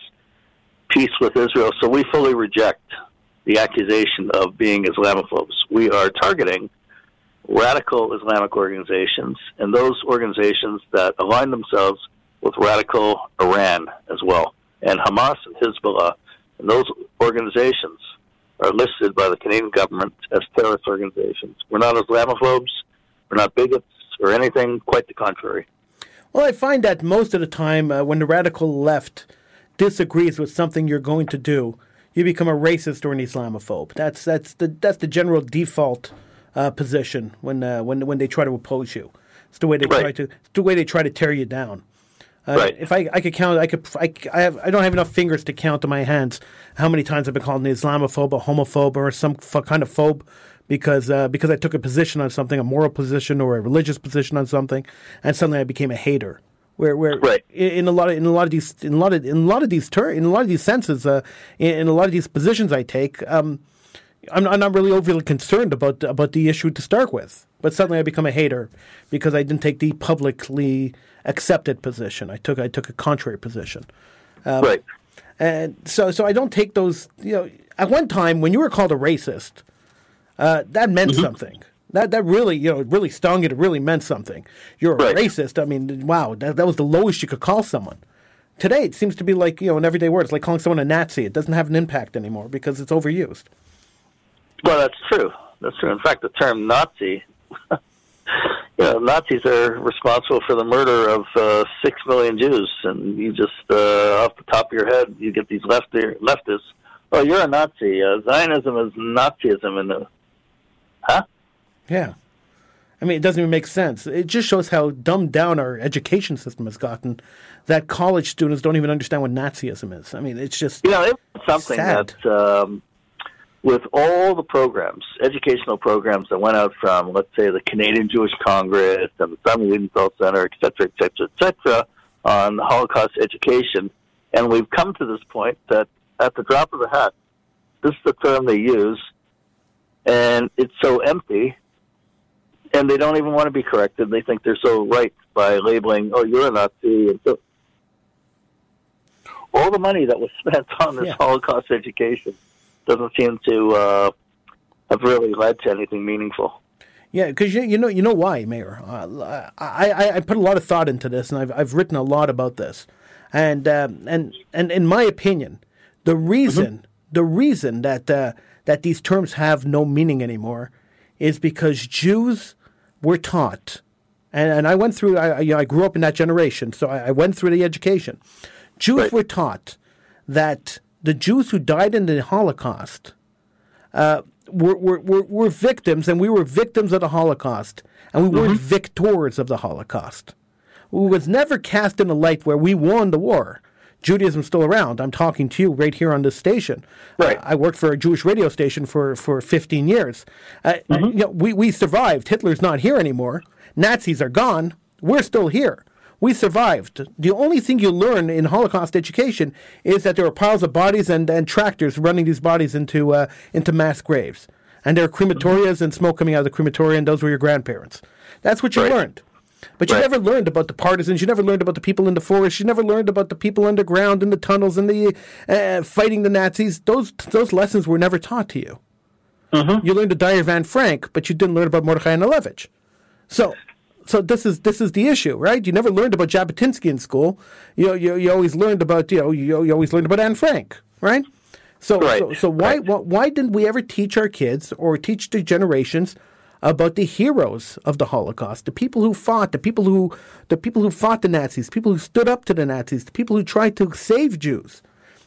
peace with Israel. So we fully reject the accusation of being Islamophobes. We are targeting radical Islamic organizations and those organizations that align themselves with radical Iran as well. And Hamas and Hezbollah and those organizations are listed by the Canadian government as terrorist organizations. We're not Islamophobes, we're not bigots or anything, quite the contrary. Well, I find that most of the time uh, when the radical left disagrees with something you're going to do, you become a racist or an Islamophobe. That's that's the that's the general default uh, position when uh, when when they try to oppose you. It's the way they right. try to it's the way they try to tear you down. Uh, right. If I, I could count, I could I, I have I don't have enough fingers to count on my hands how many times I've been called an Islamophobe, a homophobe, or some f- kind of phobe because uh, because I took a position on something, a moral position or a religious position on something, and suddenly I became a hater. Where, where right. in, a lot of in a lot of these in a lot of in a lot of these ter- in a lot of these senses uh, in, in, a lot of these positions I take, um, I'm, I'm not really overly concerned about about the issue to start with. But suddenly I become a hater because I didn't take the publicly accepted position. I took I took a contrary position. Um, right. And so so I don't take those. You know, at one time when you were called a racist, uh, that meant mm-hmm. something. That that really you know it really stung it. It really meant something. You're a right. racist. I mean, wow, that that was the lowest you could call someone. Today it seems to be like you know an everyday word. It's like calling someone a Nazi. It doesn't have an impact anymore because it's overused. Well, that's true. That's true. In fact, the term Nazi, you know, Nazis are responsible for the murder of uh, six million Jews, and you just uh, off the top of your head, you get these left leftists. Oh, you're a Nazi. Uh, Zionism is Nazism, and huh? Yeah. I mean, it doesn't even make sense. It just shows how dumbed down our education system has gotten that college students don't even understand what Nazism is. I mean, it's just you know it's something sad. that um, with all the programs, educational programs that went out from, let's say, the Canadian Jewish Congress and the Simon Wiesenthal Center, et cetera, et cetera, et cetera, on Holocaust education, and we've come to this point that at the drop of a hat, this is the term they use, and it's so empty and they don't even want to be corrected. They think they're so right by labeling, "Oh, you're a Nazi." And so, all the money that was spent on this yeah. Holocaust education doesn't seem to uh, have really led to anything meaningful. Yeah, because you, you know you know why, Meir. Uh, I, I, I put a lot of thought into this, and I've I've written a lot about this, and um, and and in my opinion, the reason mm-hmm. the reason that uh, that these terms have no meaning anymore is because Jews were taught, and, and I went through, I, you know, I grew up in that generation, so I, I went through the education. Jews right. were taught that the Jews who died in the Holocaust uh, were, were, were, were, victims, and we were victims of the Holocaust, and we mm-hmm. weren't victors of the Holocaust. We was never cast in a light where we won the war. Judaism's still around. I'm talking to you right here on this station. Right. Uh, I worked for a Jewish radio station for, for 15 years. Uh, mm-hmm. you know, we, we survived. Hitler's not here anymore. Nazis are gone. We're still here. We survived. The only thing you learn in Holocaust education is that there were piles of bodies and, and tractors running these bodies into uh, into mass graves. And there are crematorias mm-hmm. and smoke coming out of the crematoria, and those were your grandparents. That's what you right. learned. But you right. never learned about the partisans. You never learned about the people in the forest. You never learned about the people underground in the tunnels and the uh, fighting the Nazis. Those those lessons were never taught to you. Mm-hmm. You learned the Diary of Anne Frank, but you didn't learn about Mordechai Anielewicz. So, so this is this is the issue, right? You never learned about Jabotinsky in school. You you, you always learned about you know you, you always learned about Anne Frank, right? So right. so, so why, right. why why didn't we ever teach our kids or teach the generations about the heroes of the Holocaust, the people who fought, the people who the people who fought the Nazis, people who stood up to the Nazis, the people who tried to save Jews.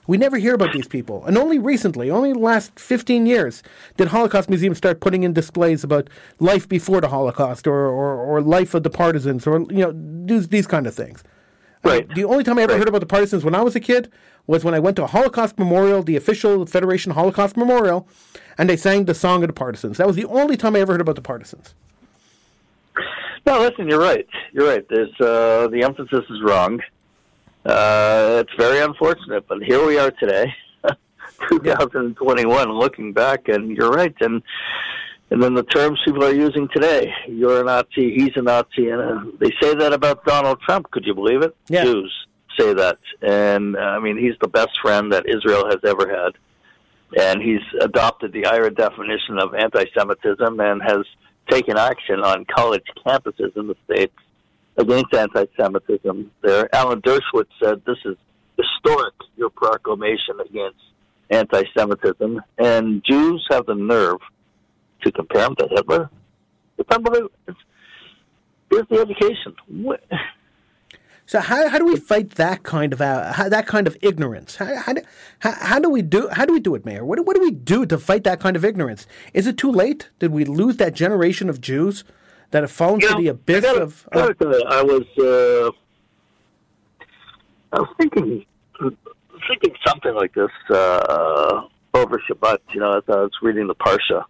We never hear about these people. And only recently, only the last 15 years, did Holocaust museums start putting in displays about life before the Holocaust or, or, or life of the partisans or you know these, these kind of things. Uh, right. the only time I ever Right. heard about the partisans when I was a kid was when I went to a Holocaust memorial, the official Federation Holocaust Memorial, and they sang the song of the partisans. That was the only time I ever heard about the partisans. No, listen, you're right. You're right. There's uh, the emphasis is wrong. Uh, it's very unfortunate, but here we are today, 2021, looking back, and you're right. And and then the terms people are using today: "You're a Nazi," "He's a Nazi," and uh, they say that about Donald Trump. Could you believe it? Yeah. Jews say that, and uh, I mean, he's the best friend that Israel has ever had, and he's adopted the IHRA definition of anti-Semitism and has taken action on college campuses in the states against anti-Semitism. There, Alan Dershowitz said, "This is historic. Your proclamation against anti-Semitism," and Jews have the nerve to compare him to Hitler. It's unbelievable. It's, here's the education. What- So how, how do we fight that kind of uh, how, that kind of ignorance? How, how, do, how, how do we do how do we do it, Meir? What, do- what do we do to fight that kind of ignorance? Is it too late? Did we lose that generation of Jews that have fallen You to know, the abyss I of? Tell you, I was uh, I was thinking thinking something like this uh, over Shabbat. You know, as I was reading the parsha,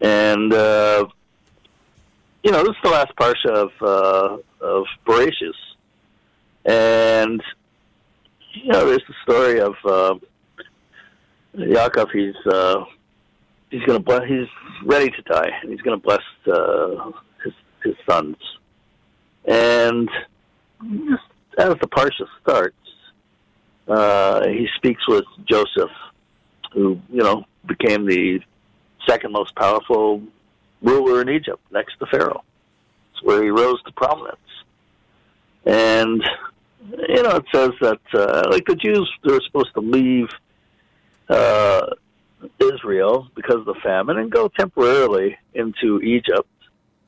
and uh, you know, this is the last parsha of uh, of Bereshis, and you know, there's the story of uh, Yaakov. He's uh, he's going to bless. He's ready to die, and he's going to bless uh, his his sons. And just as the parsha starts, uh, he speaks with Joseph, who you know became the second most powerful ruler in Egypt, next to Pharaoh. It's where he rose to prominence. And you know, it says that uh, like the Jews, they're supposed to leave uh, Israel because of the famine and go temporarily into Egypt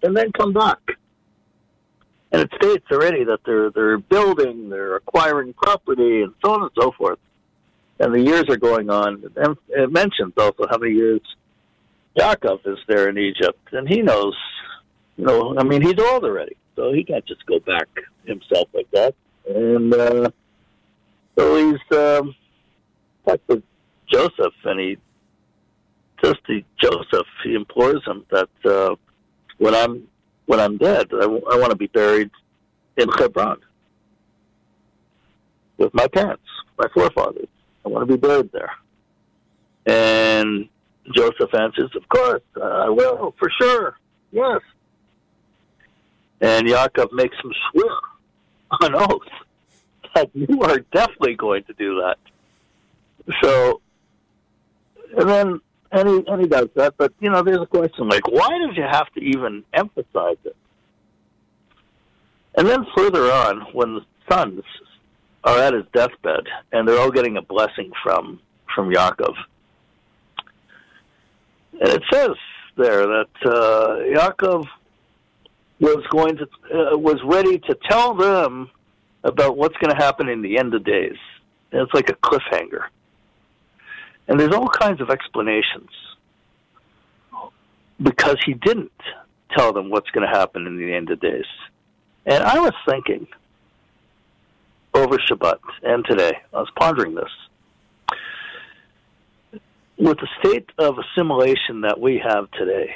and then come back. And it states already that they're they're building, they're acquiring property, and so on and so forth. And the years are going on. And it mentions also how many years Yaakov is there in Egypt, and he knows, you know, I mean, he's old already, so he can't just go back himself like that. And uh, so he's um, talked with Joseph, and he says to Joseph, he implores him that uh, when I'm when I'm dead, I, w- I want to be buried in Hebron with my parents, my forefathers. I want to be buried there. And Joseph answers, "Of course, I will, for sure, yes." And Yaakov makes him swear on oath that you are definitely going to do that. So, and then and he, and he does that. But you know, there's a question like, why did you have to even emphasize it? And then further on, when the sons are at his deathbed and they're all getting a blessing from from Yaakov, and it says there that uh, Yaakov was going to uh, was ready to tell them about what's going to happen in the end of days. And it's like a cliffhanger. And there's all kinds of explanations because he didn't tell them what's going to happen in the end of days. And I was thinking over Shabbat and today, I was pondering this. With the state of assimilation that we have today,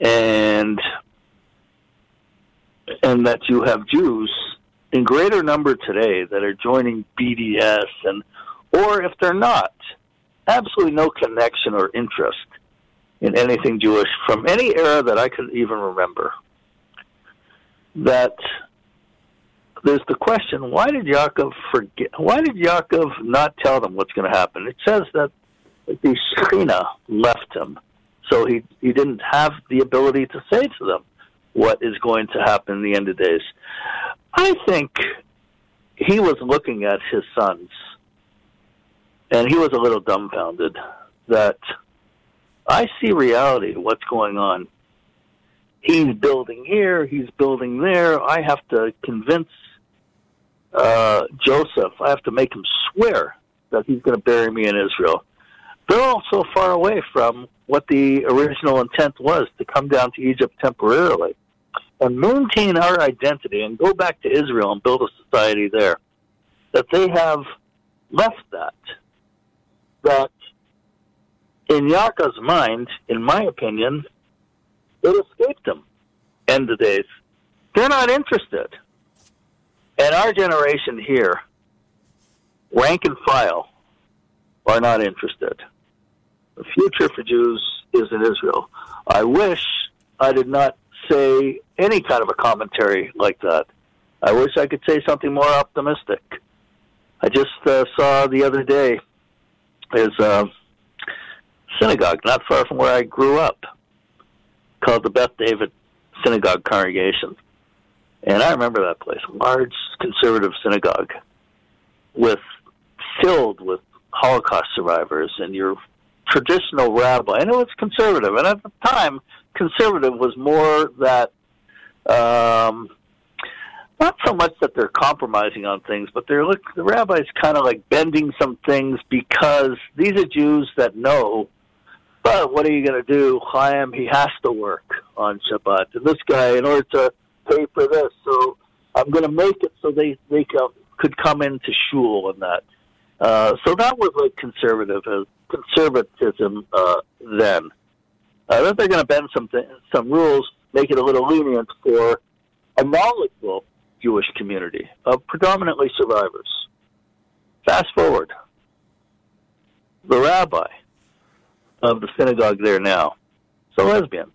and and that you have Jews in greater number today that are joining BDS and or if they're not, absolutely no connection or interest in anything Jewish from any era that I could even remember. That there's the question: Why did Yaakov forget? Why did Yaakov not tell them what's going to happen? It says that the Shekhinah left him, so he he didn't have the ability to say to them what is going to happen in the end of days. I think he was looking at his sons and he was a little dumbfounded that I see reality, what's going on. He's building here, he's building there. I have to convince uh, Joseph, I have to make him swear that he's going to bury me in Israel. They're all so far away from what the original intent was to come down to Egypt temporarily. And maintain our identity and go back to Israel and build a society there, that they have left that. That in Yaka's mind, in my opinion, it escaped them. End of days. They're not interested. And our generation here, rank and file, are not interested. The future for Jews is in Israel. I wish I did not say any kind of a commentary like that. I wish I could say something more optimistic. I just uh, saw the other day there's a synagogue not far from where I grew up called the Beth David Synagogue Congregation. And I remember that place, large conservative synagogue with filled with Holocaust survivors and your traditional rabbi. I know it's conservative, and at the time, conservative was more that um, not so much that they're compromising on things, but they're look the rabbis kind of like bending some things because these are Jews that know. But what are you going to do? Chaim, he has to work on Shabbat, and this guy, in order to pay for this, so I'm going to make it so they they could come into shul and that. Uh, so that was like conservative uh, conservatism uh, then. Uh, they're going to bend some th- some rules, make it a little lenient for a knowledgeable Jewish community of predominantly survivors. Fast forward, the rabbi of the synagogue there now is a lesbian.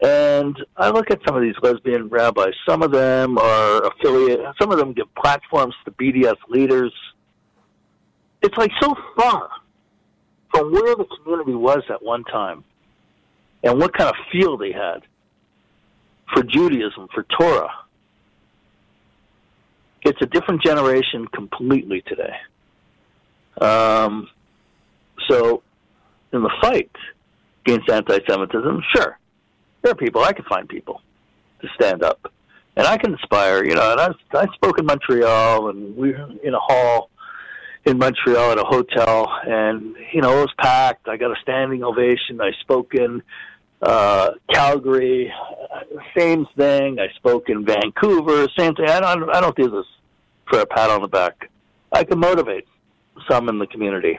And I look at some of these lesbian rabbis. Some of them are affiliate. Some of them give platforms to BDS leaders. It's like so far from where the community was at one time, and what kind of feel they had for Judaism, for Torah. It's a different generation completely today. Um, so, in the fight against anti-Semitism, sure, there are people. I can find people to stand up, and I can inspire. You know, and I, I spoke in Montreal, and we were in a hall in Montreal at a hotel, and you know it was packed. I got a standing ovation. I spoke in uh, Calgary, same thing. I spoke in Vancouver, same thing. I don't, I don't do this for a pat on the back. I can motivate some in the community,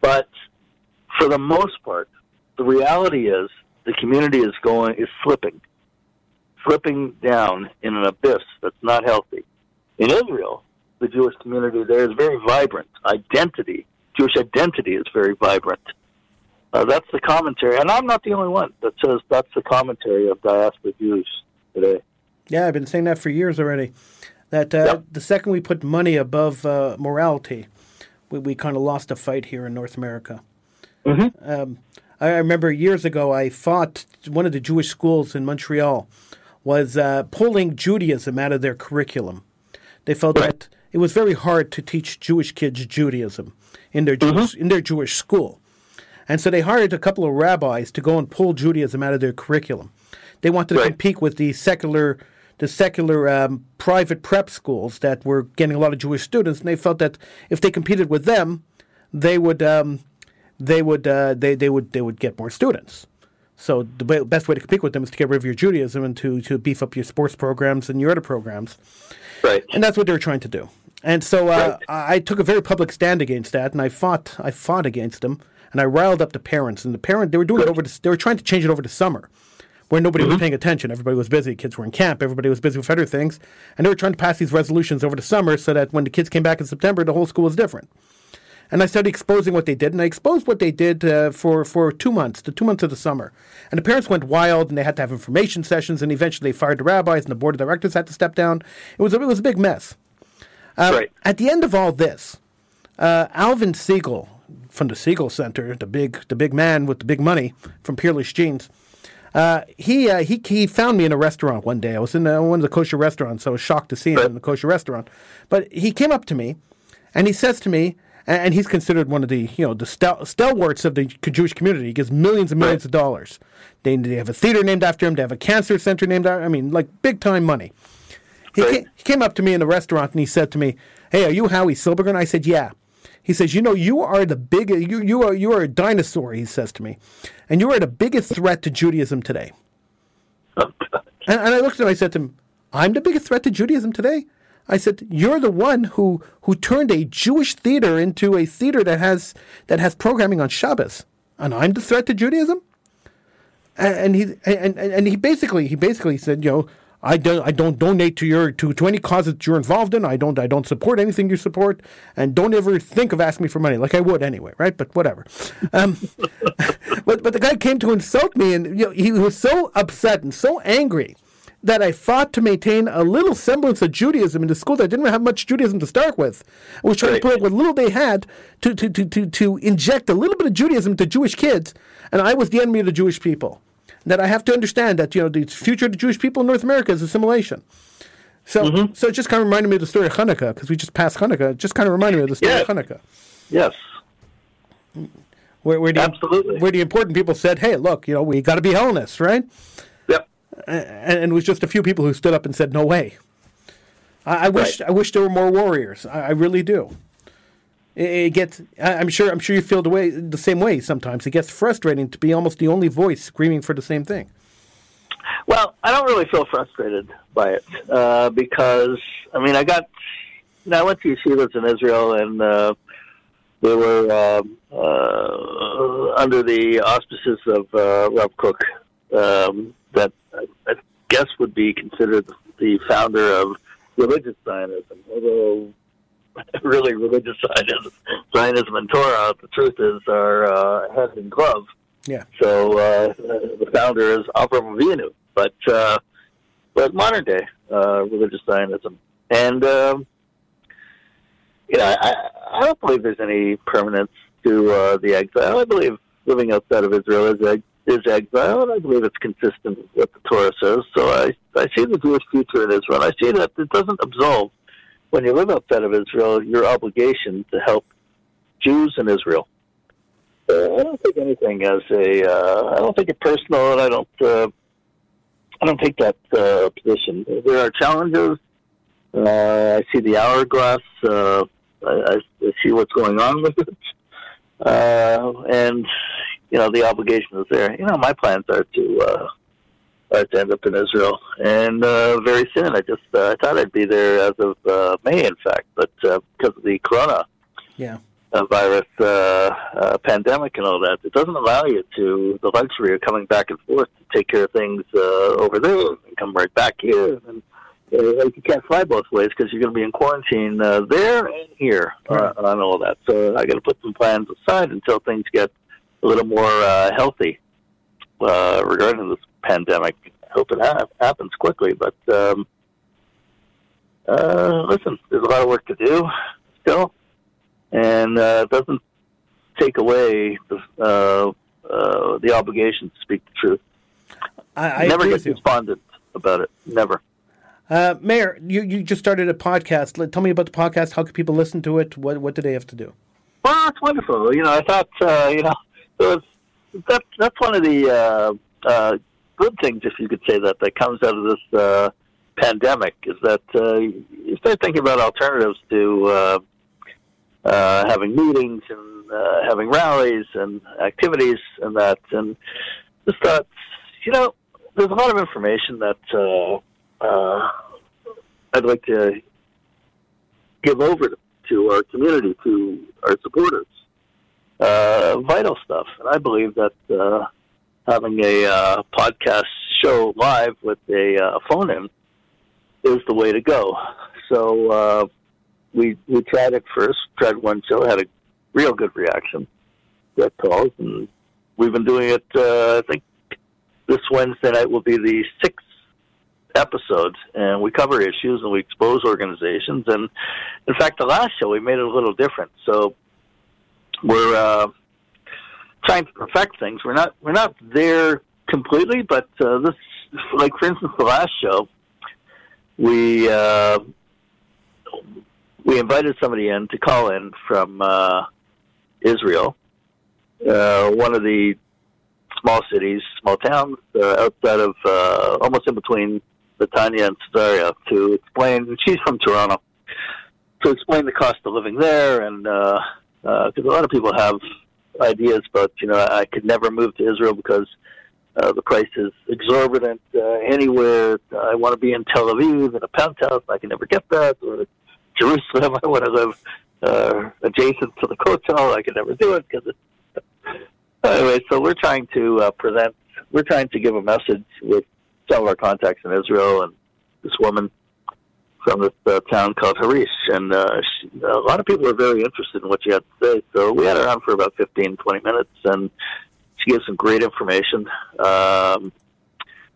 but for the most part, the reality is the community is going is slipping, slipping down in an abyss that's not healthy. In Israel, the Jewish community there is very vibrant. Identity, Jewish identity is very vibrant. Uh, that's the commentary, and I'm not the only one that says that's the commentary of diaspora Jews today. Yeah, I've been saying that for years already. That uh, yep. the second we put money above uh, morality, we, we kind of lost a fight here in North America. Mm-hmm. Um, I remember years ago I fought one of the Jewish schools in Montreal was uh, pulling Judaism out of their curriculum. They felt right. that it was very hard to teach Jewish kids Judaism in their Jewish, mm-hmm. in their Jewish school. And so they hired a couple of rabbis to go and pull Judaism out of their curriculum. They wanted right. to compete with the secular the secular um, private prep schools that were getting a lot of Jewish students, and they felt that if they competed with them, they would um, they would uh, they they would they would get more students. So the best way to compete with them is to get rid of your Judaism and to to beef up your sports programs and your other programs. Right. And that's what they're trying to do. And so uh, right. I took a very public stand against that, and I fought. I fought against them, and I riled up the parents. And the parent they were doing Good. it over. The, they were trying to change it over to summer, where nobody mm-hmm. was paying attention. Everybody was busy. Kids were in camp. Everybody was busy with other things, and they were trying to pass these resolutions over to summer so that when the kids came back in September, the whole school was different. And I started exposing what they did, and I exposed what they did uh, for for two months, the two months of the summer. And the parents went wild, and they had to have information sessions, and eventually they fired the rabbis, and the board of directors had to step down. It was a, it was a big mess. Um, right. At the end of all this, uh, Alvin Segal from the Segal Center, the big the big man with the big money from Peerless Jeans, uh, he uh, he he found me in a restaurant one day. I was in uh, one of the kosher restaurants. So I was shocked to see him right. in the kosher restaurant. But he came up to me, and he says to me, and, he's considered one of the you know the stal- stalwarts of the Jewish community. He gives millions and millions right. of dollars. They, they have a theater named after him. They have a cancer center named after. I mean, like big time money. He, right. came, he came up to me in the restaurant and he said to me, "Hey, are you Howie Silbiger?" And I said, "Yeah." He says, "You know, you are the big you you are you are a dinosaur." He says to me, "And you are the biggest threat to Judaism today." And, and I looked at him. I said to him, "I'm the biggest threat to Judaism today." I said, "You're the one who who turned a Jewish theater into a theater that has that has programming on Shabbos, and I'm the threat to Judaism." And, and he and, and he basically he basically said, "You know." I don't I don't donate to your to, to any causes you're involved in. I don't I don't support anything you support, and don't ever think of asking me for money like I would anyway, right? But whatever. Um, but but the guy came to insult me, and you know, he was so upset and so angry that I fought to maintain a little semblance of Judaism in the school that didn't have much Judaism to start with. I was trying right. to put up what little they had to, to, to, to, to inject a little bit of Judaism to Jewish kids, and I was the enemy of the Jewish people that I have to understand that you know the future of the Jewish people in North America is assimilation. So, mm-hmm. so it just kind of reminded me of the story of Hanukkah because we just passed Hanukkah. It just kind of reminded me of the story of Hanukkah. Yes. Where, where the, Absolutely. Where the important people said, "Hey, look, you know, we got to be Hellenists, right?" Yep. And, and, it was just a few people who stood up and said, "No way." I, I wish I wish there were more warriors. I, I really do it gets i'm sure i'm sure you feel the way the same way sometimes it gets frustrating to be almost the only voice screaming for the same thing well i don't really feel frustrated by it uh, because i mean i got you know, i went to yeshivas in israel and uh, they were uh, uh, under the auspices of uh, Rav Kook, um, that I, I guess would be considered the founder of religious Zionism. Although really religious Zionism, Zionism and Torah, the truth is, are uh, hand in glove. Yeah. So uh, the founder is Avraham Avinu, but uh, but modern day uh, religious Zionism, and um, you know, I, I don't believe there's any permanence to uh, the exile. I believe living outside of Israel is is exile, and I believe it's consistent with what the Torah says. So I I see the Jewish future in Israel. I see that it doesn't absolve when you live outside of Israel, your obligation to help Jews in Israel. Uh, I don't think anything as a. Uh, I don't think it personal, and I don't. Uh, I don't take that uh, position. There are challenges. Uh, I see the hourglass. Uh, I, I see what's going on with it, uh, and you know the obligation is there. You know, my plans are to uh, uh, to end up in Israel, and uh, very soon. I just uh, I thought I'd be there as of uh, May, in fact, but uh, because of the Corona yeah. uh, virus uh, uh, pandemic and all that, it doesn't allow you to the luxury of coming back and forth to take care of things uh, over there and come right back here. And uh, you can't fly both ways because you're going to be in quarantine uh, there and here uh, on all that. So I got to put some plans aside until things get a little more uh, healthy uh, regarding this pandemic. I hope it ha- happens quickly, but um, uh, listen, there's a lot of work to do still, and uh, it doesn't take away the uh, uh, the obligation to speak the truth. I, I never get despondent about it. Never. Uh, Meir, you, you just started a podcast. Tell me about the podcast. How can people listen to it? What what do they have to do? Well, it's wonderful. You know, I thought uh, you know it was, that that's one of the uh, uh, good things, if you could say that, that comes out of this uh, pandemic is that uh, you start thinking about alternatives to uh, uh, having meetings and uh, having rallies and activities and that. And just thought, you know, there's a lot of information that uh, uh, I'd like to give over to our community, to our supporters. Uh, vital stuff. And I believe that uh, having a uh, podcast show live with a uh, phone in is the way to go. So uh, we we tried it first, tried one show, had a real good reaction, got calls, and we've been doing it. Uh, I think this Wednesday night will be the sixth episode, and we cover issues and we expose organizations. And in fact, the last show we made it a little different. So we're uh, trying to perfect things. We're not we're not there completely, but uh, this, like for instance, the last show, we uh, we invited somebody in to call in from uh, Israel, uh, one of the small cities, small towns uh, outside of uh, almost in between Netanya and Caesarea, to explain. She's from Toronto. To explain the cost of living there, and because uh, a lot of people have ideas, but you know, I could never move to Israel because uh, the price is exorbitant uh, anywhere. I want to be in Tel Aviv in a penthouse. I can never get that. Or Jerusalem, I want to live uh, adjacent to the hotel. I can never do it because anyway. So we're trying to uh, present. We're trying to give a message with some of our contacts in Israel and this woman from this uh, town called Harish, and uh, she, a lot of people are very interested in what she had to say. So we had her on for about 15, 20 minutes, and she gave some great information. Um,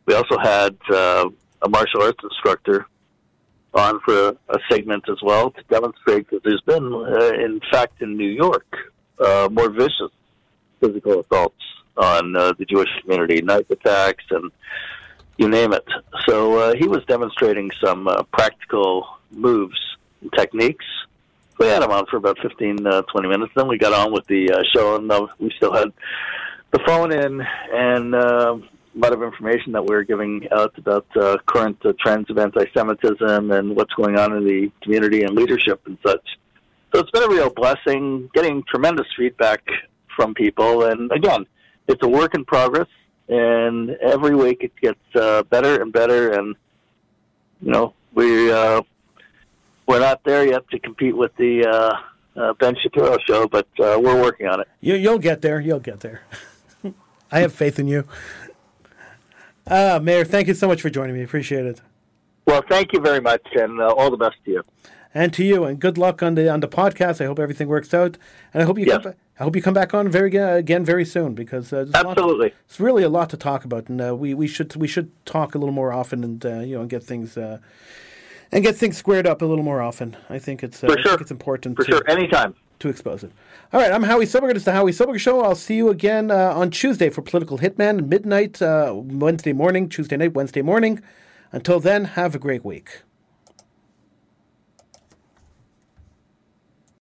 we also had uh, a martial arts instructor on for a segment as well to demonstrate that there's been, uh, in fact, in New York, uh, more vicious physical assaults on uh, the Jewish community, knife attacks, and you name it. So uh, he was demonstrating some uh, practical moves and techniques. We had him on for about 15, uh, 20 minutes. Then we got on with the uh, show, and uh, we still had the phone in and uh, a lot of information that we were giving out about uh, current uh, trends of anti-Semitism and what's going on in the community and leadership and such. So it's been a real blessing, getting tremendous feedback from people. And again, it's a work in progress and every week it gets uh, better and better. And you know, we uh, we're not there yet to compete with the uh, uh, Ben Shapiro show, but uh, we're working on it. You, you'll get there. You'll get there. I have faith in you. Uh, Meir, thank you so much for joining me. Appreciate it. Well, thank you very much, and uh, all the best to you. And to you, and good luck on the on the podcast. I hope everything works out, and I hope you yes. come, I hope you come back on very again very soon because uh, absolutely, it's really a lot to talk about, and uh, we, we should we should talk a little more often, and uh, you know, and get things uh, and get things squared up a little more often. I think it's uh, sure. it's important for to, sure anytime to expose it. All right, I'm Howie Silbiger. It's the Howie Silbiger Show. I'll see you again uh, on Tuesday for Political Hitman, midnight, Wednesday morning, Tuesday night, Wednesday morning. Until then, have a great week.